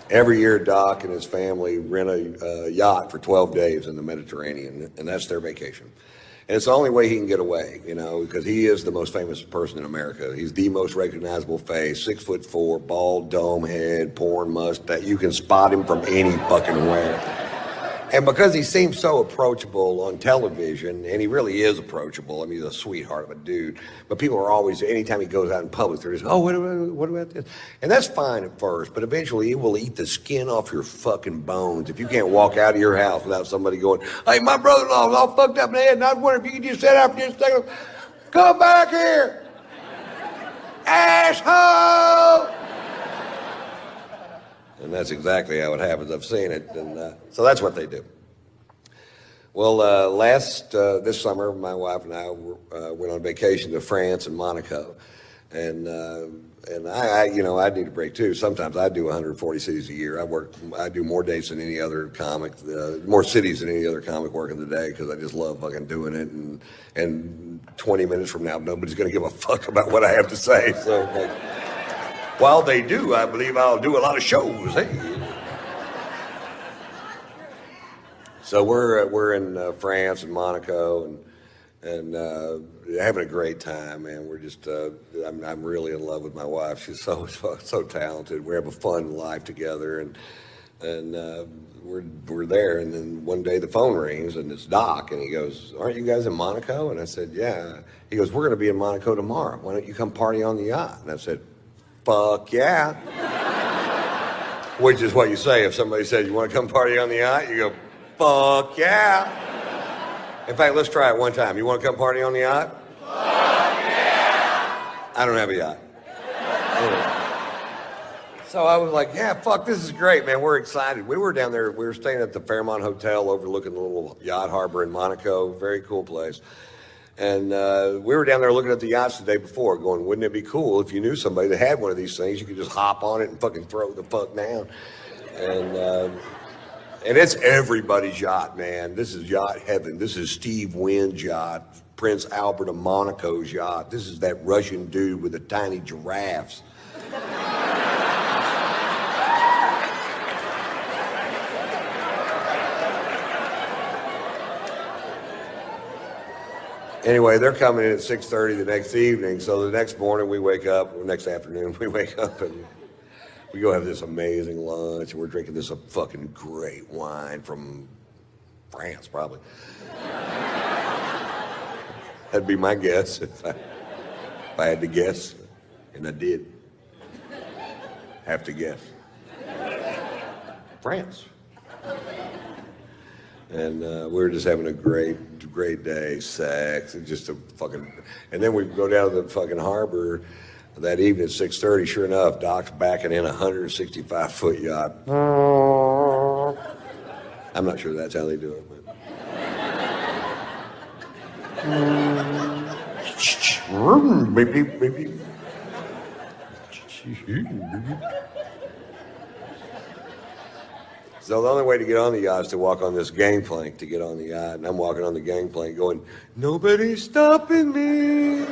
Every year, Doc and his family rent a uh, yacht for 12 days in the Mediterranean, and that's their vacation. And it's the only way he can get away, you know, because he is the most famous person in America. He's the most recognizable face, six foot four, bald dome head, porn mustache. That you can spot him from any fucking where. And because he seems so approachable on television, and he really is approachable, I mean, he's a sweetheart of a dude. But people are always, anytime he goes out in public, they're just, oh, what about, what about this? And that's fine at first, but eventually it will eat the skin off your fucking bones if you can't walk out of your house without somebody going, hey, my brother in law's all fucked up in the head, and I was wondering if you could just sit out for just a second. Come back here! Asshole! And that's exactly how it happens. I've seen it. And uh, so that's what they do. Well, uh, last, uh, this summer, my wife and I were, uh, went on vacation to France and Monaco. And, uh, and I, I, you know, I need a break too. Sometimes I do 140 cities a year. I work, I do more dates than any other comic, uh, more cities than any other comic working the day because I just love fucking doing it. And, and 20 minutes from now, nobody's going to give a fuck about what I have to say. So, like, while they do, I believe I'll do a lot of shows. Hey. So we're we're in uh, France and Monaco and and uh, having a great time, man. We're just uh, I'm I'm really in love with my wife. She's so [LAUGHS] so, so talented. We have a fun life together, and and uh, we're we're there. And then one day the phone rings and it's Doc, and he goes, "Aren't you guys in Monaco?" And I said, "Yeah." He goes, "We're going to be in Monaco tomorrow. Why don't you come party on the yacht?" And I said, "Fuck yeah." Which is what you say if somebody says you want to come party on the yacht. You go, "Fuck yeah." In fact, let's try it one time. You want to come party on the yacht? Fuck yeah. I don't have a yacht. So I was like, yeah, fuck, this is great, man. We're excited. We were down there, we were staying at the Fairmont Hotel overlooking the little yacht harbor in Monaco. Very cool place. And uh, we were down there looking at the yachts the day before, going, wouldn't it be cool if you knew somebody that had one of these things? You could just hop on it and fucking throw the fuck down. And. Uh, and it's everybody's yacht, man. This is yacht heaven. This is Steve Wynn's yacht, Prince Albert of Monaco's yacht. This is that Russian dude with the tiny giraffes. Anyway, they're coming in at 6.30 the next evening. So the next morning we wake up, or next afternoon [LAUGHS] we wake up and we go have this amazing lunch, and we're drinking this fucking great wine from France, probably. [LAUGHS] That'd be my guess if I, if I had to guess, and I did. Have to guess. France. And uh, we were just having a great, great day, sex, and just a fucking. And then we go down to the fucking harbor that evening at 6.30 sure enough doc's backing in a 165 foot yacht i'm not sure that's how they do it but maybe maybe so the only way to get on the yacht is to walk on this gangplank to get on the yacht and i'm walking on the gangplank going nobody's stopping me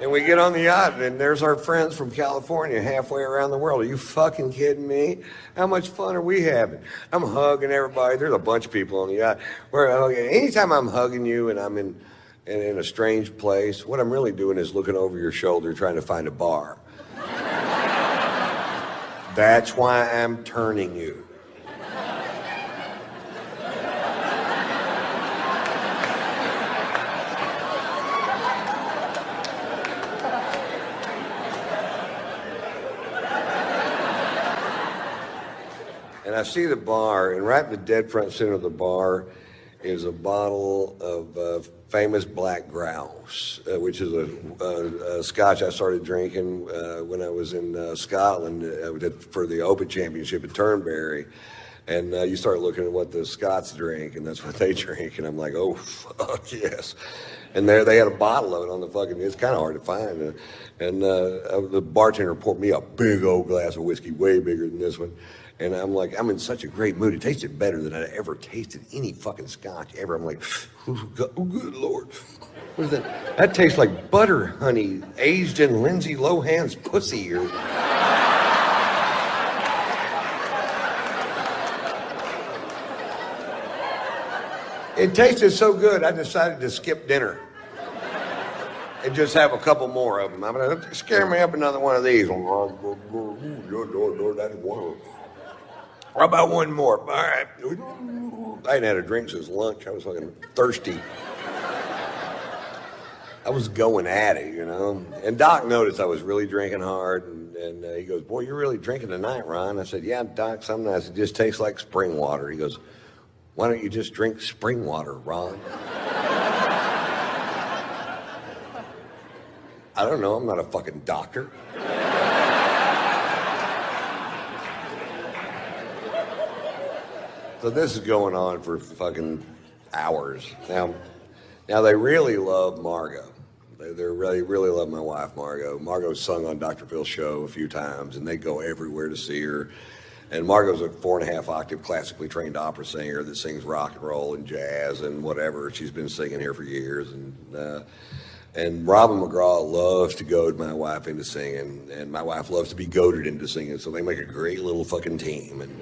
And we get on the yacht, and there's our friends from California halfway around the world. Are you fucking kidding me? How much fun are we having? I'm hugging everybody. There's a bunch of people on the yacht. We're. Anytime I'm hugging you and I'm in, in, in a strange place, what I'm really doing is looking over your shoulder trying to find a bar. That's why I'm turning you. And I see the bar, and right in the dead front center of the bar is a bottle of uh, famous black grouse, uh, which is a, a, a scotch I started drinking uh, when I was in uh, Scotland uh, for the Open Championship at Turnberry. And uh, you start looking at what the Scots drink, and that's what they [LAUGHS] drink. And I'm like, oh, fuck yes. And there they had a bottle of it on the fucking, it's kind of hard to find. And the bartender poured me a big old glass of whiskey, way bigger than this one. And I'm like, I'm in such a great mood. It tasted better than I'd ever tasted any fucking scotch ever. I'm like, oh, God, oh good lord. What is that? That tastes like butter honey aged in Lindsay Lohan's pussy. Or... It tasted so good, I decided to skip dinner and just have a couple more of them. I'm gonna scare me up another one of these. How about one more? All right. I hadn't had a drink since lunch. I was fucking thirsty. I was going at it, you know. And Doc noticed I was really drinking hard, and, and uh, he goes, "Boy, you're really drinking tonight, Ron." I said, "Yeah, Doc. Some nights it just tastes like spring water." He goes, "Why don't you just drink spring water, Ron?" [LAUGHS] I don't know. I'm not a fucking doctor. So this is going on for fucking hours. Now, now they really love Margo. They they really really love my wife Margo. Margo's sung on Dr. Phil's show a few times, and they go everywhere to see her. And Margo's a four and a half octave classically trained opera singer that sings rock and roll and jazz and whatever. She's been singing here for years, and uh, and Robin McGraw loves to goad my wife into singing, and my wife loves to be goaded into singing. So they make a great little fucking team. And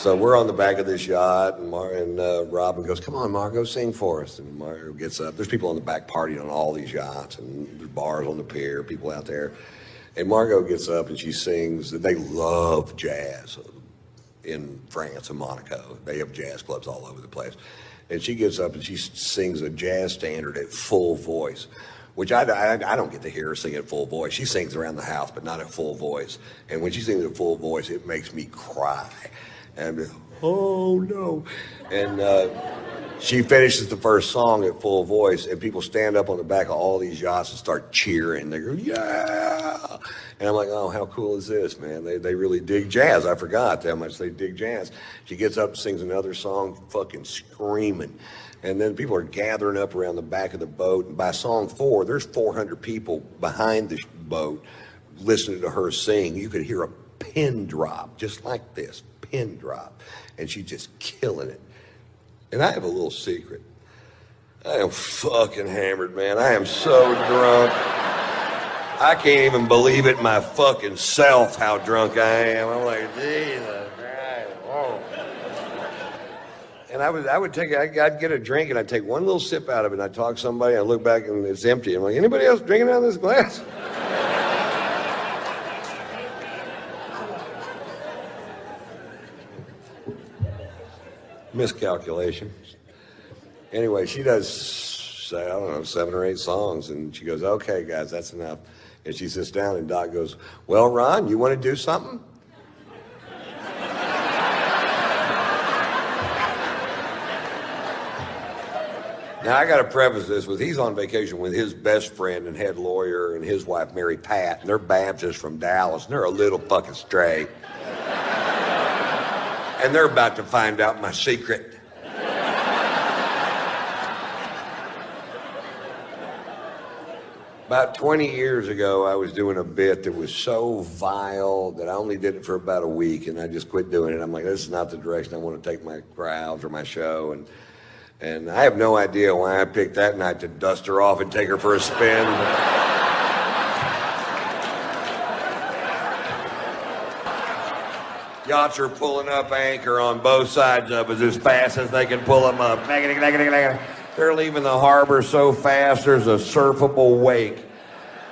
so we're on the back of this yacht, and, Mar- and uh, Robin goes, "Come on, Margo, sing for us." And Margo gets up. There's people on the back partying on all these yachts, and there's bars on the pier, people out there. And Margo gets up and she sings. They love jazz in France and Monaco. They have jazz clubs all over the place. And she gets up and she sings a jazz standard at full voice, which I, I, I don't get to hear her sing at full voice. She sings around the house, but not at full voice. And when she sings at full voice, it makes me cry. And oh no. And uh, she finishes the first song at full voice, and people stand up on the back of all these yachts and start cheering. They go, yeah. And I'm like, oh, how cool is this, man? They, they really dig jazz. I forgot how much they dig jazz. She gets up sings another song, fucking screaming. And then people are gathering up around the back of the boat. And by song four, there's 400 people behind the boat listening to her sing. You could hear a pin drop, just like this pin drop. And she's just killing it. And I have a little secret. I am fucking hammered, man. I am so drunk. I can't even believe it my fucking self how drunk I am. I'm like, Jesus Christ. whoa." And I would, I would take, I'd I'd get a drink and I'd take one little sip out of it and I'd talk to somebody and I look back and it's empty. I'm like, anybody else drinking out of this glass? Miscalculation. Anyway, she does, say I don't know, seven or eight songs, and she goes, okay, guys, that's enough. And she sits down, and Doc goes, well, Ron, you want to do something? Now, I got to preface this with he's on vacation with his best friend and head lawyer and his wife, Mary Pat, and they're Baptists from Dallas, and they're a little fucking stray. And they're about to find out my secret. About 20 years ago, I was doing a bit that was so vile that I only did it for about a week and I just quit doing it. I'm like, this is not the direction I want to take my crowds or my show. And, and I have no idea why I picked that night to dust her off and take her for a spin. Yachts are pulling up anchor on both sides of us as fast as they can pull them up. They're leaving the harbor so fast there's a surfable wake.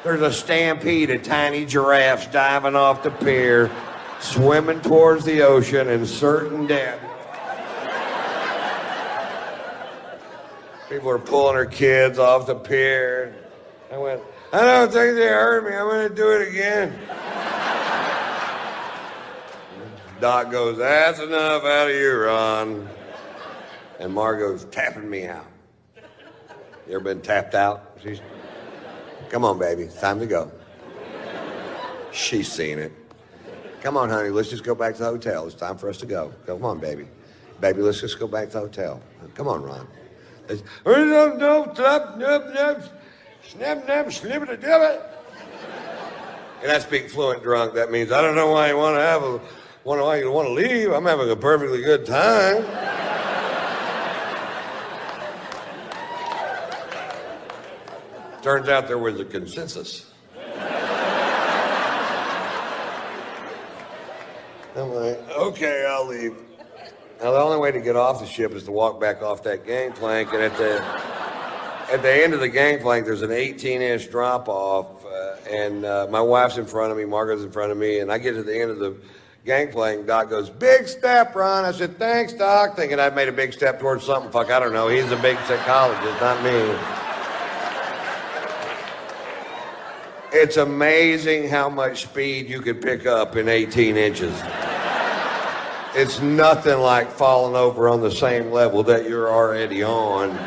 There's a stampede of tiny giraffes diving off the pier, swimming towards the ocean in certain death. People are pulling their kids off the pier. I went, I don't think they heard me. I'm going to do it again. Doc goes, That's enough out of you, Ron. and Margo's tapping me out. You ever been tapped out? She's, come on, baby, it's time to go. She's seen it. Come on, honey, let's just go back to the hotel. It's time for us to go. Come on, baby. Baby, let's just go back to the hotel. Come on, Ron. Let's, no, no, snap, snap, snap, snap, it. And I speak fluent drunk. That means I don't know why you want to have a, want to why you want to leave. I'm having a perfectly good time. Turns out there was a consensus. I'm like, okay, I'll leave. Now the only way to get off the ship is to walk back off that gangplank, and at the at the end of the gangplank, there's an 18-inch drop off, uh, and uh, my wife's in front of me, Margaret's in front of me, and I get to the end of the gangplank. Doc goes, "Big step, Ron." I said, "Thanks, Doc," thinking I'd made a big step towards something. Fuck, I don't know. He's a big psychologist, not me. It's amazing how much speed you could pick up in 18 inches. It's nothing like falling over on the same level that you're already on.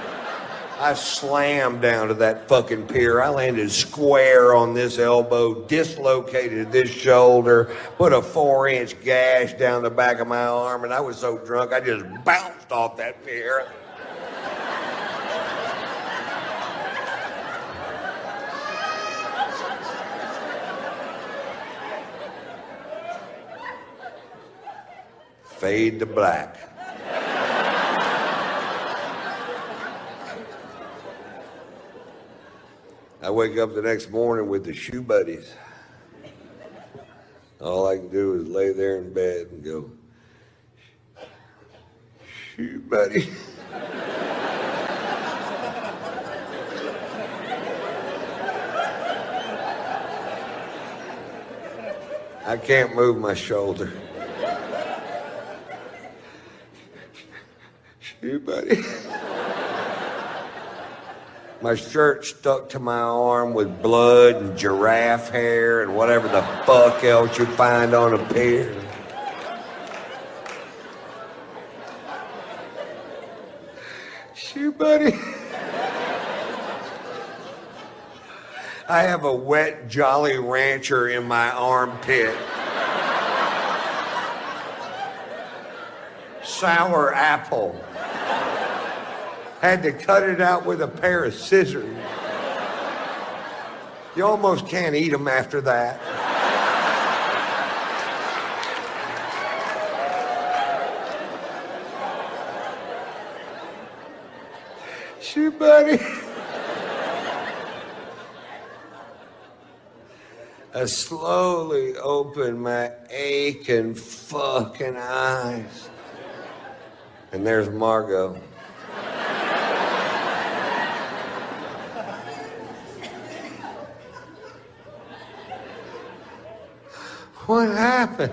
I slammed down to that fucking pier. I landed square on this elbow, dislocated this shoulder, put a four inch gash down the back of my arm, and I was so drunk I just bounced off that pier. Fade to black. I wake up the next morning with the shoe buddies. All I can do is lay there in bed and go, shoe buddy. I can't move my shoulder. Shoe buddy. My shirt stuck to my arm with blood and giraffe hair and whatever the fuck else you find on a pier. Shoot, buddy. I have a wet Jolly Rancher in my armpit. Sour apple. Had to cut it out with a pair of scissors. You almost can't eat them after that. Shoot, buddy. I slowly open my aching fucking eyes. And there's Margo. What happened?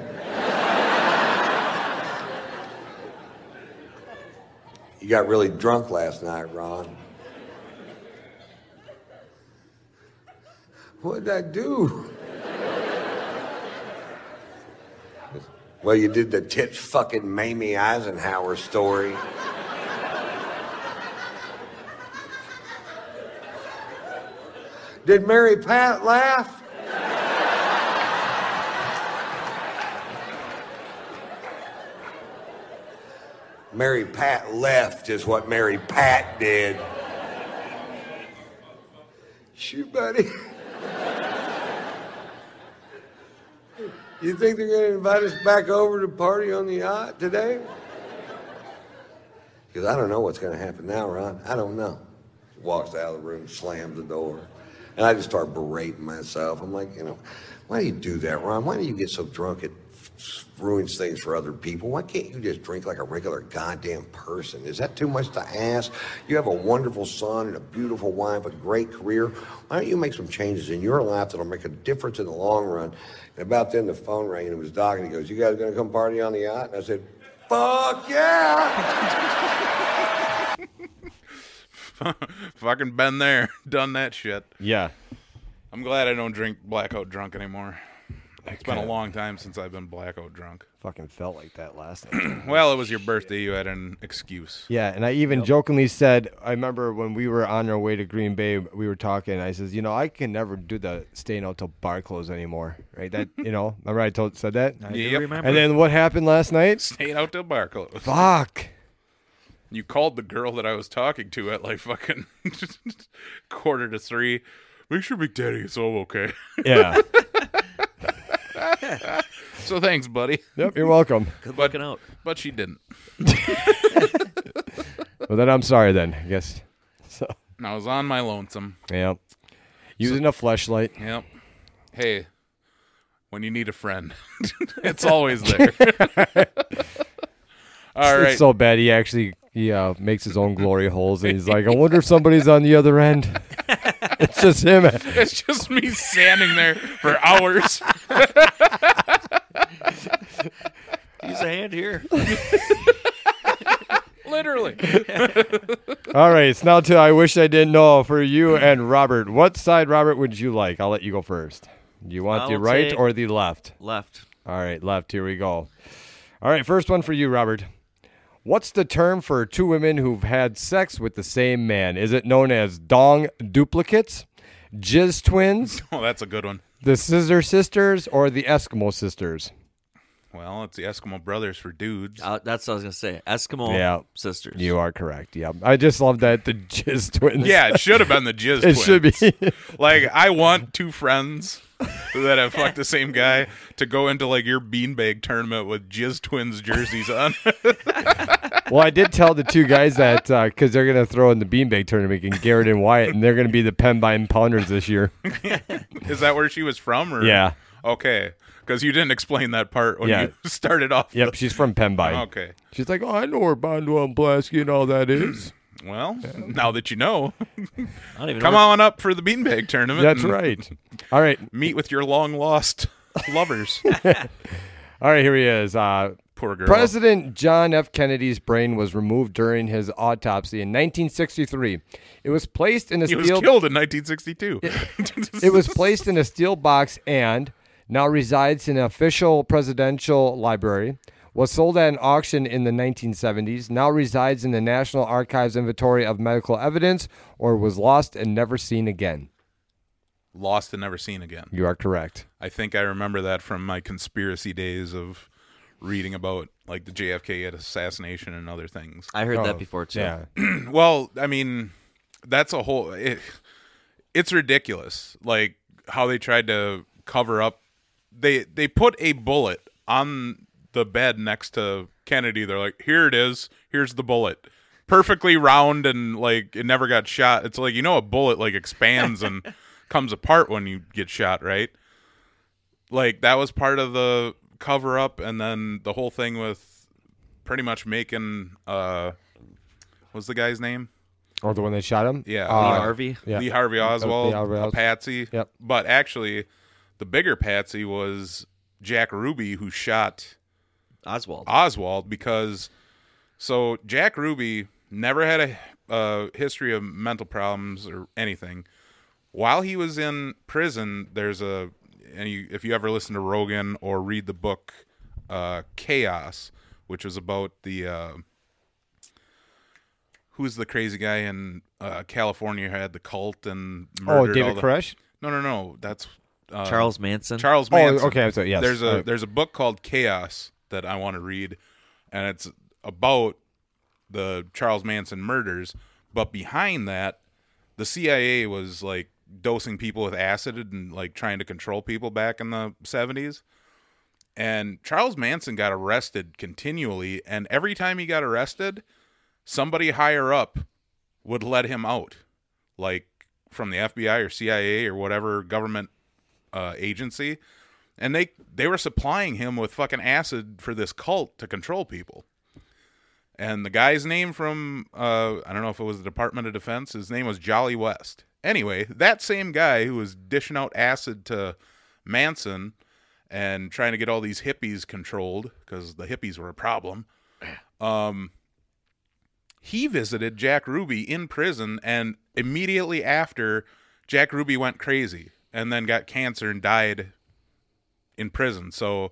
You got really drunk last night, Ron. What did I do? Well, you did the tits fucking Mamie Eisenhower story. Did Mary Pat laugh? Mary Pat left is what Mary Pat did. Shoot, buddy. You think they're going to invite us back over to party on the yacht today? Because I don't know what's going to happen now, Ron. I don't know. Walks out of the room, slams the door. And I just start berating myself. I'm like, you know, why do you do that, Ron? Why do you get so drunk it ruins things for other people? Why can't you just drink like a regular goddamn person? Is that too much to ask? You have a wonderful son and a beautiful wife, a great career. Why don't you make some changes in your life that'll make a difference in the long run? And about then the phone rang and it was Doc and he goes, You guys gonna come party on the yacht? And I said, Fuck yeah! [LAUGHS] Fucking been there, done that shit. Yeah. I'm glad I don't drink blackout drunk anymore. It's been a long time since I've been blackout drunk. Fucking felt like that last night. [CLEARS THROAT] Well, it was your birthday. You had an excuse. Yeah, and I even jokingly said, I remember when we were on our way to Green Bay, we were talking. I says, you know, I can never do the staying out till bar close anymore, right? That you know, [LAUGHS] remember I told said that. I do Yep. remember. And then what happened last night? Stayed out till bar close. Fuck. You called the girl that I was talking to at like fucking [LAUGHS] quarter to three. Make sure Big Daddy is all okay. Yeah. [LAUGHS] [LAUGHS] so thanks, buddy. yep. You're welcome. Good but- looking out. But she didn't. Well, then I'm sorry. Then I guess. So And I was on my lonesome. yeah. Using a flashlight. Yep. Hey, when you need a friend, [LAUGHS] it's always there. [LAUGHS] all right. It's so bad. He actually he uh, makes his own glory [LAUGHS] holes, and he's like, I wonder if somebody's on the other end. [LAUGHS] it's just him. it's just me standing there for hours. [LAUGHS] Use a hand here. Literally. All right, it's now to I wish I didn't know for you and Robert. What side, Robert, would you like? I'll let you go first. Do you want the I'll right or the left? Left. All right, left. Here we go. All right, first one for you, Robert. What's the term for two women who've had sex with the same man? Is it known as dong duplicates, jizz twins, [LAUGHS] Oh, that's a good one. the scissor sisters, or the Eskimo sisters? Well, it's the Eskimo Brothers for dudes. Uh, that's what I was gonna say. Eskimo Yeah. sisters. You are correct. Yeah, I just love that the jizz [LAUGHS] twins. Yeah, it should have been the Jizz [LAUGHS] it twins. should be. [LAUGHS] Like, I want two friends that have fucked the same guy to go into like your beanbag tournament with Jizz Twins jerseys on. Well, I did tell the two guys that because they're going to throw in the beanbag tournament and Garrett and Wyatt, and they're going to be the Pembine Pounders this year. Is that where she was from? Or Yeah. Okay, because you didn't explain that part when Yeah. you [LAUGHS] started off. Yep, the- she's from Pembine. Okay. She's like, oh, I know where Bonduel and Blasky and all that is. [CLEARS THROAT] Well, now that you know, [LAUGHS] [LAUGHS] I don't even come know. on up for the beanbag tournament. That's and right. All right, Meet with your long lost lovers. all right. Here he is. Uh, Poor girl. President John F. Kennedy's brain was removed during his autopsy in 1963. It was placed in a He was steel. killed in 1962. It was placed in a steel box and now resides in an official presidential library. Was sold at an auction in the 1970s. Now resides in the National Archives inventory of medical evidence, or was lost and never seen again. lost and never seen again. You are correct. I think I remember that from my conspiracy days of reading about like the JFK assassination and other things. I heard Oh, that before too. Yeah. [CLEARS THROAT] Well, I mean, that's a whole. It, it's ridiculous, like how they tried to cover up. They they put a bullet on the bed next to Kennedy. They're like, "Here it is. Here's the bullet." Perfectly round and like it never got shot. It's like you know a bullet like expands and [LAUGHS] comes apart when you get shot, right? Like that was part of the cover up, and then the whole thing with pretty much making uh, what's the guy's name? Or the one that shot him? Yeah, Uh, Lee Harvey. Yeah. Lee Harvey Oswald, Lee Harvey a patsy. Yep. But actually, the bigger patsy was Jack Ruby, who shot Oswald. Oswald because so Jack Ruby never had a uh, history of mental problems or anything. While he was in prison, there's a and you, if you ever listen to Rogan or read the book uh, Chaos, which was about the uh, who's the crazy guy in uh, California who had the cult and Oh, murdered all David the, Koresh? No, no, no. That's uh, Charles Manson. Charles Oh, Manson. okay, I'm yes. There's a All right. there's a book called Chaos that I want to read, and it's about the Charles Manson murders. But behind that, the CIA was like dosing people with acid and like trying to control people back in the 70s. And Charles Manson got arrested continually, and every time he got arrested, somebody higher up would let him out, like from the FBI or CIA or whatever government uh, agency, and they they were supplying him with fucking acid for this cult to control people. And the guy's name from uh, I don't know if it was the Department of Defense. His name was Jolly West. Anyway, that same guy who was dishing out acid to Manson and trying to get all these hippies controlled because the hippies were a problem. Um, he visited Jack Ruby in prison, and immediately after, Jack Ruby went crazy and then got cancer and died in prison. So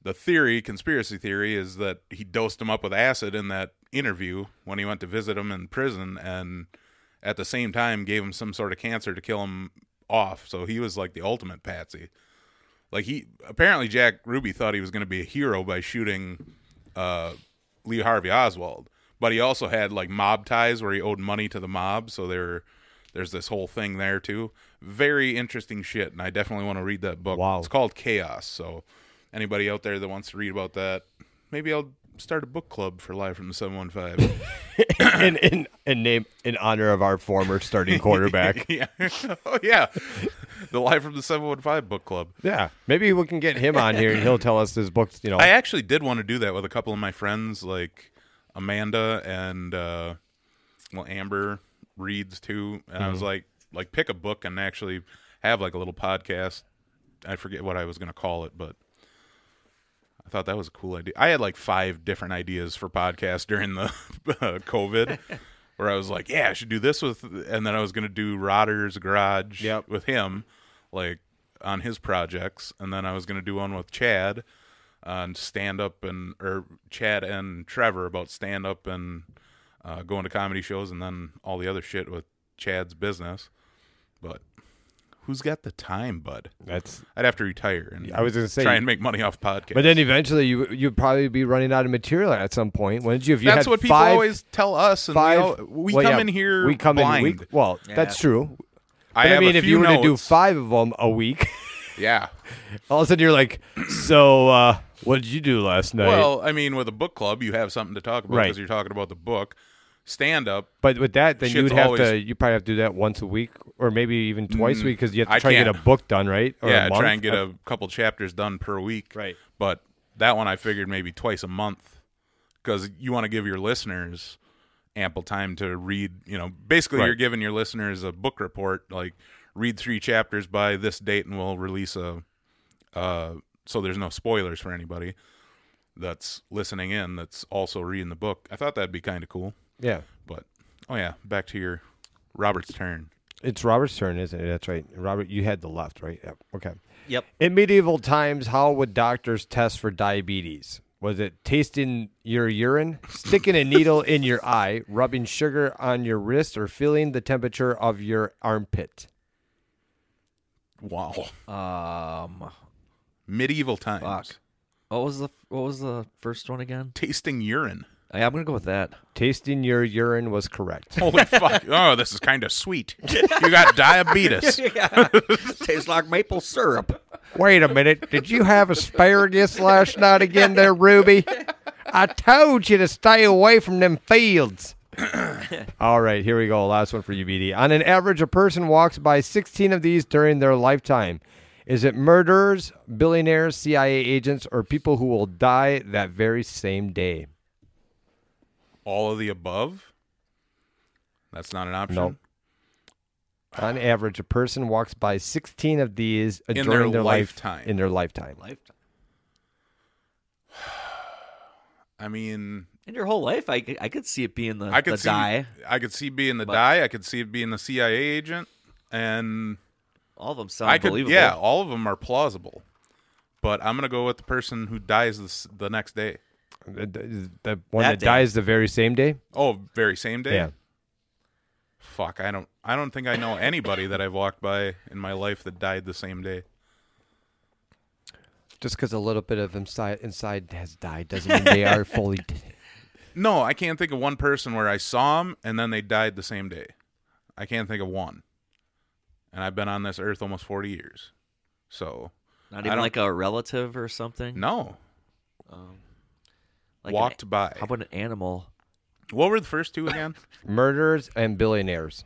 the theory, conspiracy theory, is that he dosed him up with acid in that interview when he went to visit him in prison, and at the same time gave him some sort of cancer to kill him off. So he was like the ultimate patsy. Like he apparently Jack Ruby thought he was going to be a hero by shooting uh, Lee Harvey Oswald, but he also had like mob ties where he owed money to the mob. So there, there's this whole thing there too. Very interesting shit, and I definitely want to read that book. Wow. it's called Chaos. So anybody out there that wants to read about that, maybe I'll start a book club for Live from the Seven One Five. [LAUGHS] in, in in name in honor of our former starting quarterback. [LAUGHS] yeah, oh yeah, the Live from the Seven One Five book club. yeah, maybe we can get him on here and he'll tell us his books. You know, I actually did want to do that with a couple of my friends, like Amanda and uh, well Amber reads too. And I was Mm-hmm. like, like pick a book and actually have like a little podcast. I forget what I was going to call it, but I thought that was a cool idea. I had like five different ideas for podcasts [LAUGHS] during the uh, COVID, [LAUGHS] where I was like, yeah, I should do this with, and then I was going to do Rodder's Garage Yep. with him, like on his projects, and then I was going to do one with Chad on stand up and or Chad and Trevor about stand up and uh, going to comedy shows, and then all the other shit with Chad's business. But who's got the time, bud? that's. I'd have to retire and I was gonna say- try and make money off podcasts. But then eventually you you'd probably be running out of material at some point, wouldn't you? If you that's had what people five, always tell us, and five, we, all, we well, come yeah, in here We come blind. in. We, well, that's true. I, But I, mean, a if you were to do five of them a week, [LAUGHS] yeah. [LAUGHS] all of a sudden you're like, so uh, what did you do last night? Well, I mean, with a book club, you have something to talk about Right. because you're talking about the book. Stand up, but with that, then you would have to. You probably have to do that once a week, or maybe even twice a week, because you have to I try to get a book done, right? Or yeah, try and get a couple chapters done per week. Right. But that one I figured maybe twice a month because you want to give your listeners ample time to read. You know, basically Right. you're giving your listeners a book report, like read three chapters by this date, and we'll release a. Uh, so there's no spoilers for anybody that's listening in that's also reading the book. I thought that'd be kind of cool. Yeah, But oh yeah, back to your Robert's turn. it's Robert's turn, isn't it? That's right. Robert, you had the left, right? Yep. Okay. Yep. In medieval times, how would doctors test for diabetes? Was it tasting your urine, sticking a needle in your eye, rubbing sugar on your wrist, or feeling the temperature of your armpit? Wow, Um, medieval times. fuck. What was the What was the first one again? Tasting urine. Yeah, I'm gonna go with that. Tasting your urine was correct. [LAUGHS] Holy fuck! Oh, this is kind of sweet. You got diabetes. [LAUGHS] Tastes like maple syrup. Wait a minute. Did you have asparagus last night again there, Ruby? I told you to stay away from them fields. [COUGHS] All right, here we go. Last one for you, BD. On an average, a person walks by 16 of these during their lifetime. Is it murderers, billionaires, CIA agents, or people who will die that very same day? All of the above. That's not an option. Nope. On average, a person walks by 16 of these uh, In during their life- lifetime. in their lifetime. Lifetime. [SIGHS] I mean, In your whole life, I, could- I could see it being the, I could the see. die. I could see being the But- die. I could see it being the CIA agent, and All of them sound I could. believable. Yeah, all of them are plausible. But I'm gonna go with the person who dies this, the next day. The, the- the one That that, dies the very same day? Oh, very same day. Yeah. Fuck, I don't. I don't think I know anybody that I've walked by in my life that died the same day. Just because a little bit of inside inside has died doesn't mean they are [LAUGHS] fully. d- No, I can't think of one person where I saw them and then they died the same day. I can't think of one. And I've been on this earth almost 40 years. So, Not even like a relative or something. no. Um, Like an- walked by. How about an animal? What were the first two again? [LAUGHS] Murderers and billionaires.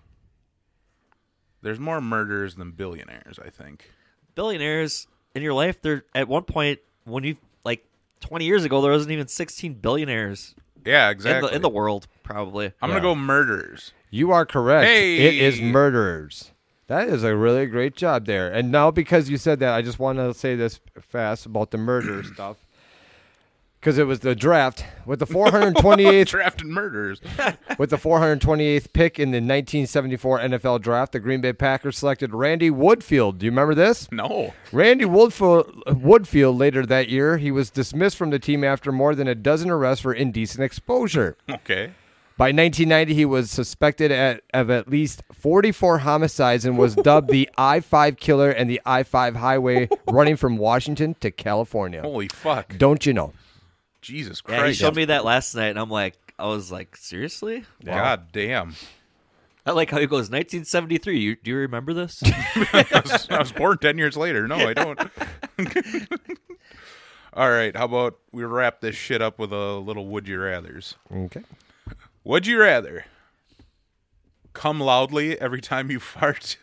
There's more murderers than billionaires, I think. Billionaires in your life, they're at one point when you like 20 years ago, there wasn't even 16 billionaires Yeah, in, exactly. the, in the world, probably. I'm Yeah. going to go murderers. You are correct. It is Hey! murderers. That is a really great job there. And now, because you said that, I just want to say this fast about the murder [CLEARS THROAT] stuff. Because it was the draft with the [LAUGHS] 428th Drafting murders [LAUGHS] with the 428th pick in the 1974 NFL draft. The Green Bay Packers selected Randy Woodfield. Do you remember this? No. Randy Woodfield, Woodfield later that year, he was dismissed from the team after more than a dozen arrests for indecent exposure. [LAUGHS] Okay. By 1990, he was suspected at, of at least 44 homicides and was dubbed the I 5 killer and the I 5 highway running from Washington to California. Holy fuck. Don't you know? Jesus Yeah, he showed me that last night, and I'm like, I was like, seriously? God damn. I like how he goes 1973. You do you remember this? [LAUGHS] I was, I was born 10 years later. No, I don't. [LAUGHS] All right. How about we wrap this shit up with a little would you rathers? Okay. Would you rather come loudly every time you [LAUGHS] fart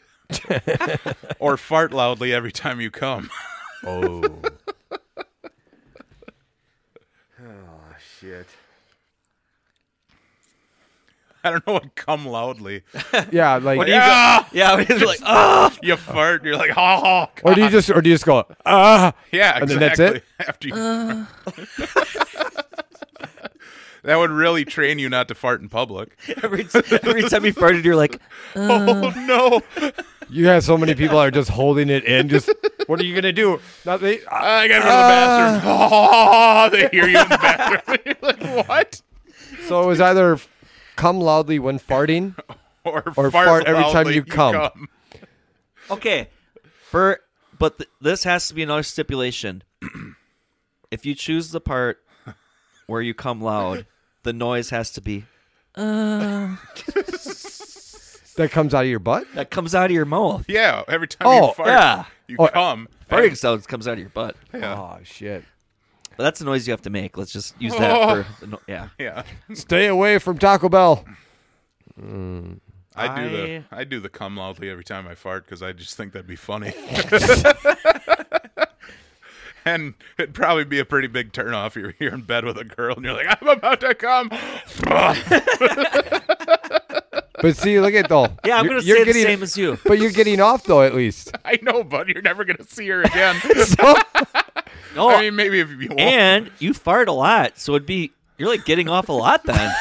or fart loudly every time you come? Oh. oh, shit. I don't know what come loudly. [LAUGHS] Yeah, like, What do you Yeah, [LAUGHS] yeah, he's like, oh, [LAUGHS] you fart, you're like, oh, or do you just, or do you just go, ah? yeah, and exactly. then that's it? After you, that would really train you not to fart in public. every, every time you farted, you're like, Oh no! You have so many people that are just holding it in. Just, what are you gonna do? Nothing. I gotta go to the bathroom. Oh, [LAUGHS] they hear you in the bathroom. You're [LAUGHS] like, what? So it was either come loudly when farting. [LAUGHS] Or, Or fart, fart every time loudly, you come. okay, for but th- this has to be another stipulation. [CLEARS THROAT] if you choose the part where you come loud, the noise has to be uh. That comes out of your butt. that comes out of your mouth. Yeah, every time Oh, you fart, yeah. you Oh, come. Farting sounds comes out of your butt. Yeah. Oh shit! But that's the noise you have to make. Let's just use that oh. for the no- yeah. [LAUGHS] Yeah, Stay away from Taco Bell. I do the I- I do the come loudly every time I fart because I just think that'd be funny. [LAUGHS] [LAUGHS] and it'd probably be a pretty big turnoff. You're you're in bed with a girl and you're like, I'm about to come. But see, look at though. Oh, [LAUGHS] yeah, I'm You're- gonna you're say getting- the same as you. [LAUGHS] But you're getting off though, at least. [LAUGHS] I know, but you're never gonna see her again. No, I mean, maybe if you want. and you fart a lot, so it'd be you're like getting off a lot then.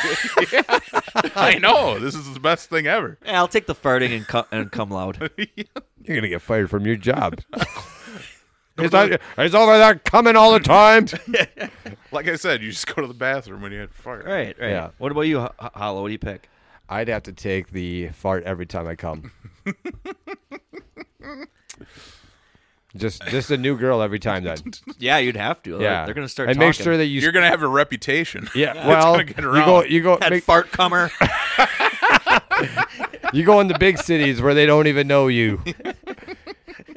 I know this is the best thing ever. yeah, I'll take the farting and come and come loud. You're gonna get fired from your job. he's, not, he's over there coming all the time. Like I said, you just go to the bathroom when you had to fart. Right, right. Yeah. What about you, Ho- Halo? What do you pick? I'd have to take the fart every time I come. [LAUGHS] just, just a new girl every time. Then, [LAUGHS] Yeah, you'd have to. Yeah. they're gonna start and talking. make sure that you. You're gonna have a reputation. yeah. [LAUGHS] It's Well, gonna get you go. You go. that make- fart comer. You go in the big cities where they don't even know you.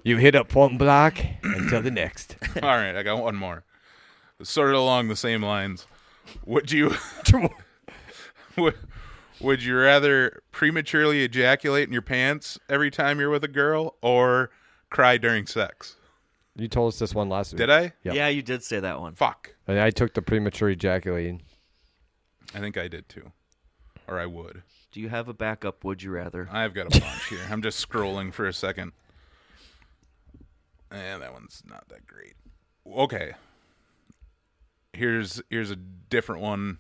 You hit up one block until the next. All right, I got one more. Sort of along the same lines. Would you would, would you rather prematurely ejaculate in your pants every time you're with a girl or cry during sex? You told us this one last week. Did I? Yep. Yeah, you did say that one. Fuck. And I took the premature ejaculating. I think I did too. Or I would. Do you have a backup? Would you rather? I've got a bunch here. I'm just scrolling for a second. And that one's not that great. Okay. Here's here's a different one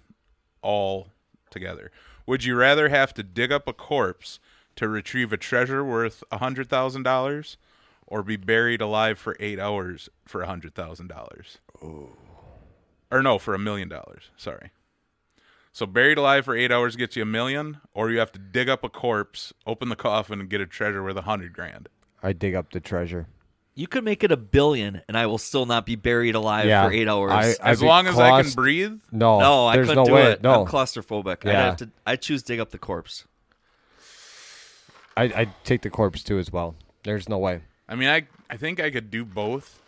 all together. Would you rather have to dig up a corpse to retrieve a treasure worth a hundred thousand dollars or be buried alive for eight hours for a hundred thousand dollars? Or no, for a million dollars. Sorry. So buried alive for eight hours gets you a million, or you have to dig up a corpse, open the coffin, and get a treasure worth a hundred grand. I dig up the treasure. You could make it a billion, and I will still not be buried alive Yeah, for eight hours. I- I'd As be long as I can claust- breathe. No, no, I there's couldn't no do way. it. No, I'm claustrophobic. I'd Yeah. have to. I choose dig up the corpse. I I take the corpse too as well. There's no way. I mean, I I think I could do both.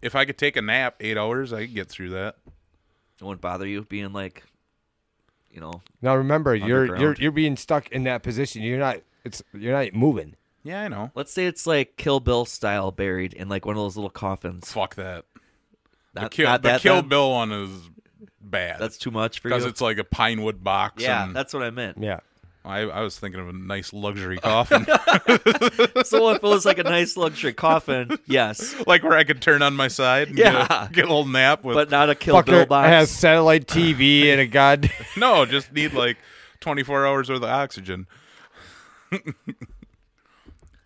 If I could take a nap eight hours, I could get through that. It wouldn't bother you being like, you know, Now remember, you're you're Underground. you're being stuck in that position. You're not. It's you're not moving. Yeah, I know. let's say it's like Kill Bill style, buried in like one of those little coffins. Fuck that. The Kill, not the that Kill then? Bill one is bad. That's too much for you. because it's like a pine wood box. yeah, and that's what I meant. Yeah. I, I was thinking of a nice luxury coffin, [LAUGHS] So if it was like a nice luxury coffin, yes, [LAUGHS] like where I could turn on my side and Yeah. get, a, get a little nap with. but not a Kill Bill Fucker box. has satellite TV [LAUGHS] and a god. no, just need like 24 hours worth of oxygen.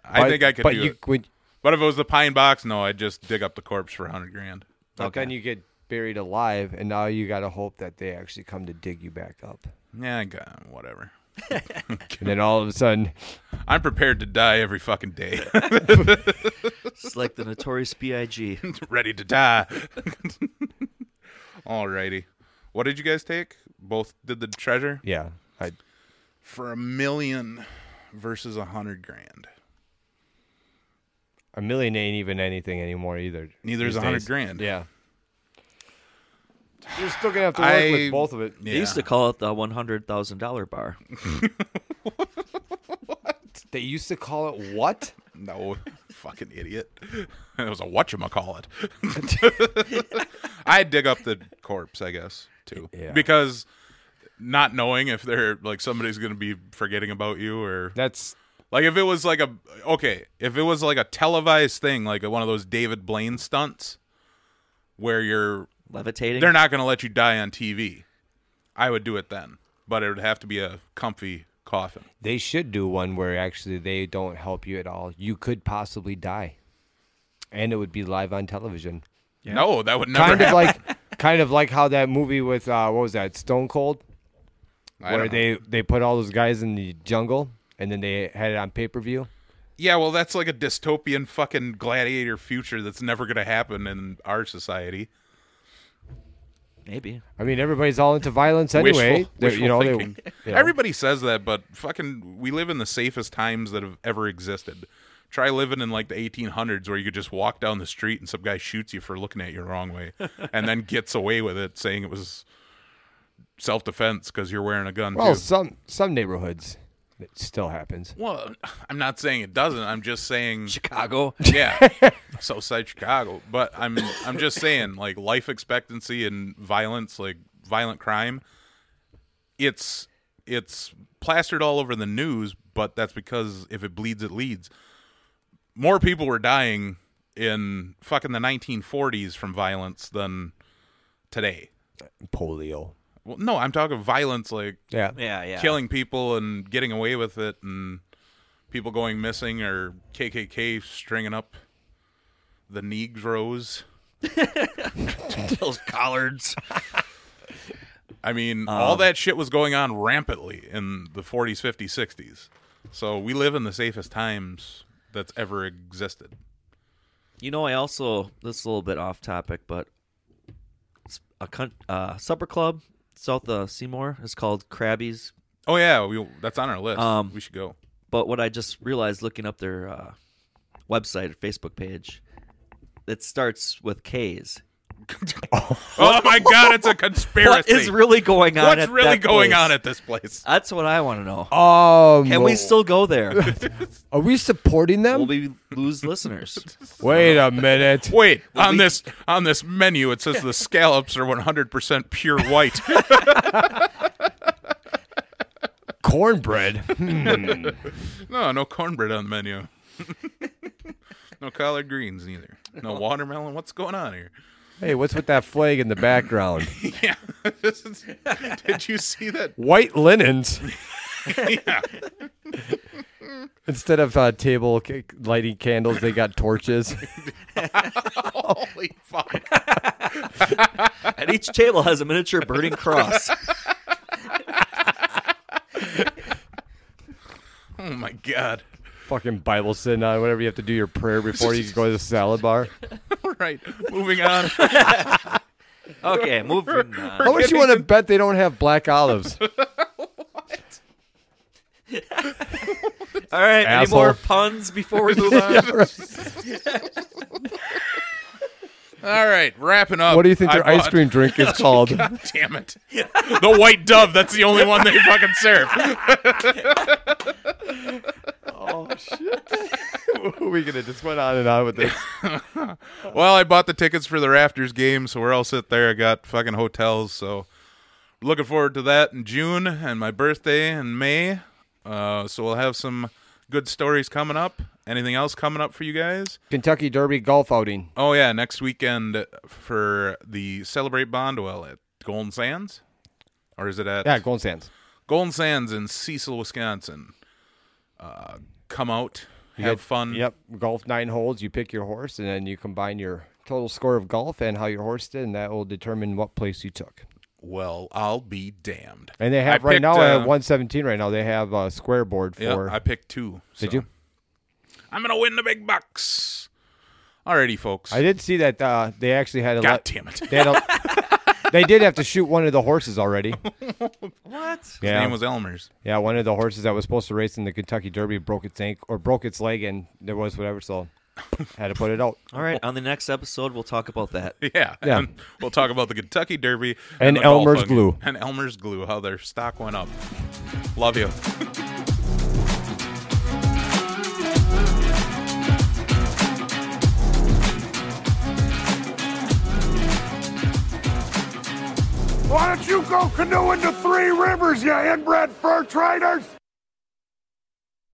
I But- think I could But do you, it. when, But if it was the pine box, no, I'd just dig up the corpse for a 100 grand. but then you get buried alive, and now you got to hope that they actually come to dig you back up. Yeah, I got whatever. [LAUGHS] And then all of a sudden, [LAUGHS] I'm prepared to die every fucking day. [LAUGHS] It's like the Notorious B.I.G. Ready to die. Alrighty. What did you guys take? Both did the treasure yeah, I, for a million versus a hundred grand. A million ain't even anything anymore either. Neither is a hundred grand. Yeah. [SIGHS] You're still gonna have to work I- with both of it. Yeah. They used to call it the one hundred thousand dollar bar. [LAUGHS] What? They used to call it what? No, fucking idiot. [LAUGHS] It was a whatchamacallit. [LAUGHS] I'd dig up the corpse, I guess, too. Yeah. Because not knowing if they're like somebody's gonna be forgetting about you or That's like if it was like a okay, if it was like a televised thing, like one of those David Blaine stunts where you're Levitating. they're not gonna let you die on TV. I would do it then. But it would have to be a comfy coffin. they should do one where actually they don't help you at all. You could possibly die, and it would be live on television. No, that would never kind of like, [LAUGHS] kind of like how that movie with uh, what was that Stone Cold, I where don't know. they they put all those guys in the jungle and then they had it on pay per view. Yeah, well, that's like a dystopian fucking gladiator future that's never going to happen in our society. Maybe. I mean, everybody's all into violence anyway. Wishful, wishful you know, they- [LAUGHS] you know. Everybody says that, but fucking, we live in the safest times that have ever existed. Try living in like the 1800s where you could just walk down the street and some guy shoots you for looking at you the wrong way [LAUGHS] and then gets away with it saying it was self defense because you're wearing a gun well, too. some some neighborhoods it still happens. Well, [SIGHS] I'm not saying it doesn't. I'm just saying Chicago. yeah, [LAUGHS] Southside Chicago. But I'm I'm just saying, like life expectancy and violence, like violent crime, it's it's plastered all over the news. But that's because if it bleeds, it leads. More people were dying in fucking the 1940s from violence than today. Polio. Well, no, I'm talking violence like Yeah. Yeah, yeah. killing people and getting away with it and people going missing or KKK stringing up the Negroes. [LAUGHS] Those collards. I mean, Um, all that shit was going on rampantly in the 40s, 50s, 60s. So we live in the safest times that's ever existed. You know, I also this is a little bit off topic, but it's a uh, supper club south of Seymour is called Krabby's. Oh yeah, we, that's on our list. Um, we should go. But what I just realized looking up their uh, website or Facebook page, it starts with K's. [LAUGHS] Oh my god, it's a conspiracy. What is really going on? What's at really that going place? on at this place? That's what I want to know. Um, Can we still go there? [LAUGHS] Are we supporting them? Will we lose listeners? [LAUGHS] Wait a minute. Wait, on this on this menu it says the scallops are 100% pure white. Cornbread. no, no cornbread on the menu. no collard greens either. No watermelon. What's going on here? Hey, what's with that flag in the background? [LAUGHS] Yeah. [LAUGHS] Did you see that? White linens. [LAUGHS] Yeah. Instead of uh, table ca- lighting candles, they got torches. Holy fuck. and each table has a miniature burning cross. Oh my god. Fucking Bible sitting on whatever you have to do your prayer [LAUGHS] before you go to the salad bar. [LAUGHS] right. Moving on. [LAUGHS] Okay, moving on. How much you want to bet they don't have black olives? All right, any Asshole. more puns before we move on? All right, wrapping up. What do you think I their ice cream drink is [LAUGHS] called? God damn it. The white dove, that's the only one they fucking serve. Oh [LAUGHS] shit! we gonna just went on and on with this. [LAUGHS] Well, I bought the tickets for the Rafters game, so we're all sit there. I got fucking hotels, so looking forward to that in June and my birthday in May. Uh, so we'll have some good stories coming up. Anything else coming up for you guys? Kentucky Derby golf outing. Oh yeah, next weekend for the Celebrate Bonduel at Golden Sands, or is it at Yeah, Golden Sands. Golden Sands in Cecil, Wisconsin? Uh, come out, have get- fun. Yep, golf nine holes. You pick your horse, and then you combine your total score of golf and how your horse did, and that will determine what place you took. Well, I'll be damned. And they have I right picked, now uh, at 117. Right now, they have a square board Yeah, for. I picked two. Did so you? I'm gonna win the big bucks. Alrighty, folks. I did see that uh, they actually had a. God let- damn it. They, had a, [LAUGHS] they did have to shoot one of the horses already. [LAUGHS] What? His Yeah, name was Elmer's. yeah. One of the horses that was supposed to race in the Kentucky Derby broke its ankle or broke its leg, and there was whatever, so [LAUGHS] had to put it out. All right, on the next episode, we'll talk about that. Yeah, Yeah. And we'll talk about the Kentucky Derby And the golf Elmer's glue. and Elmer's glue. How their stock went up. Love you. Why don't you go canoeing to Three Rivers, you inbred fur traders?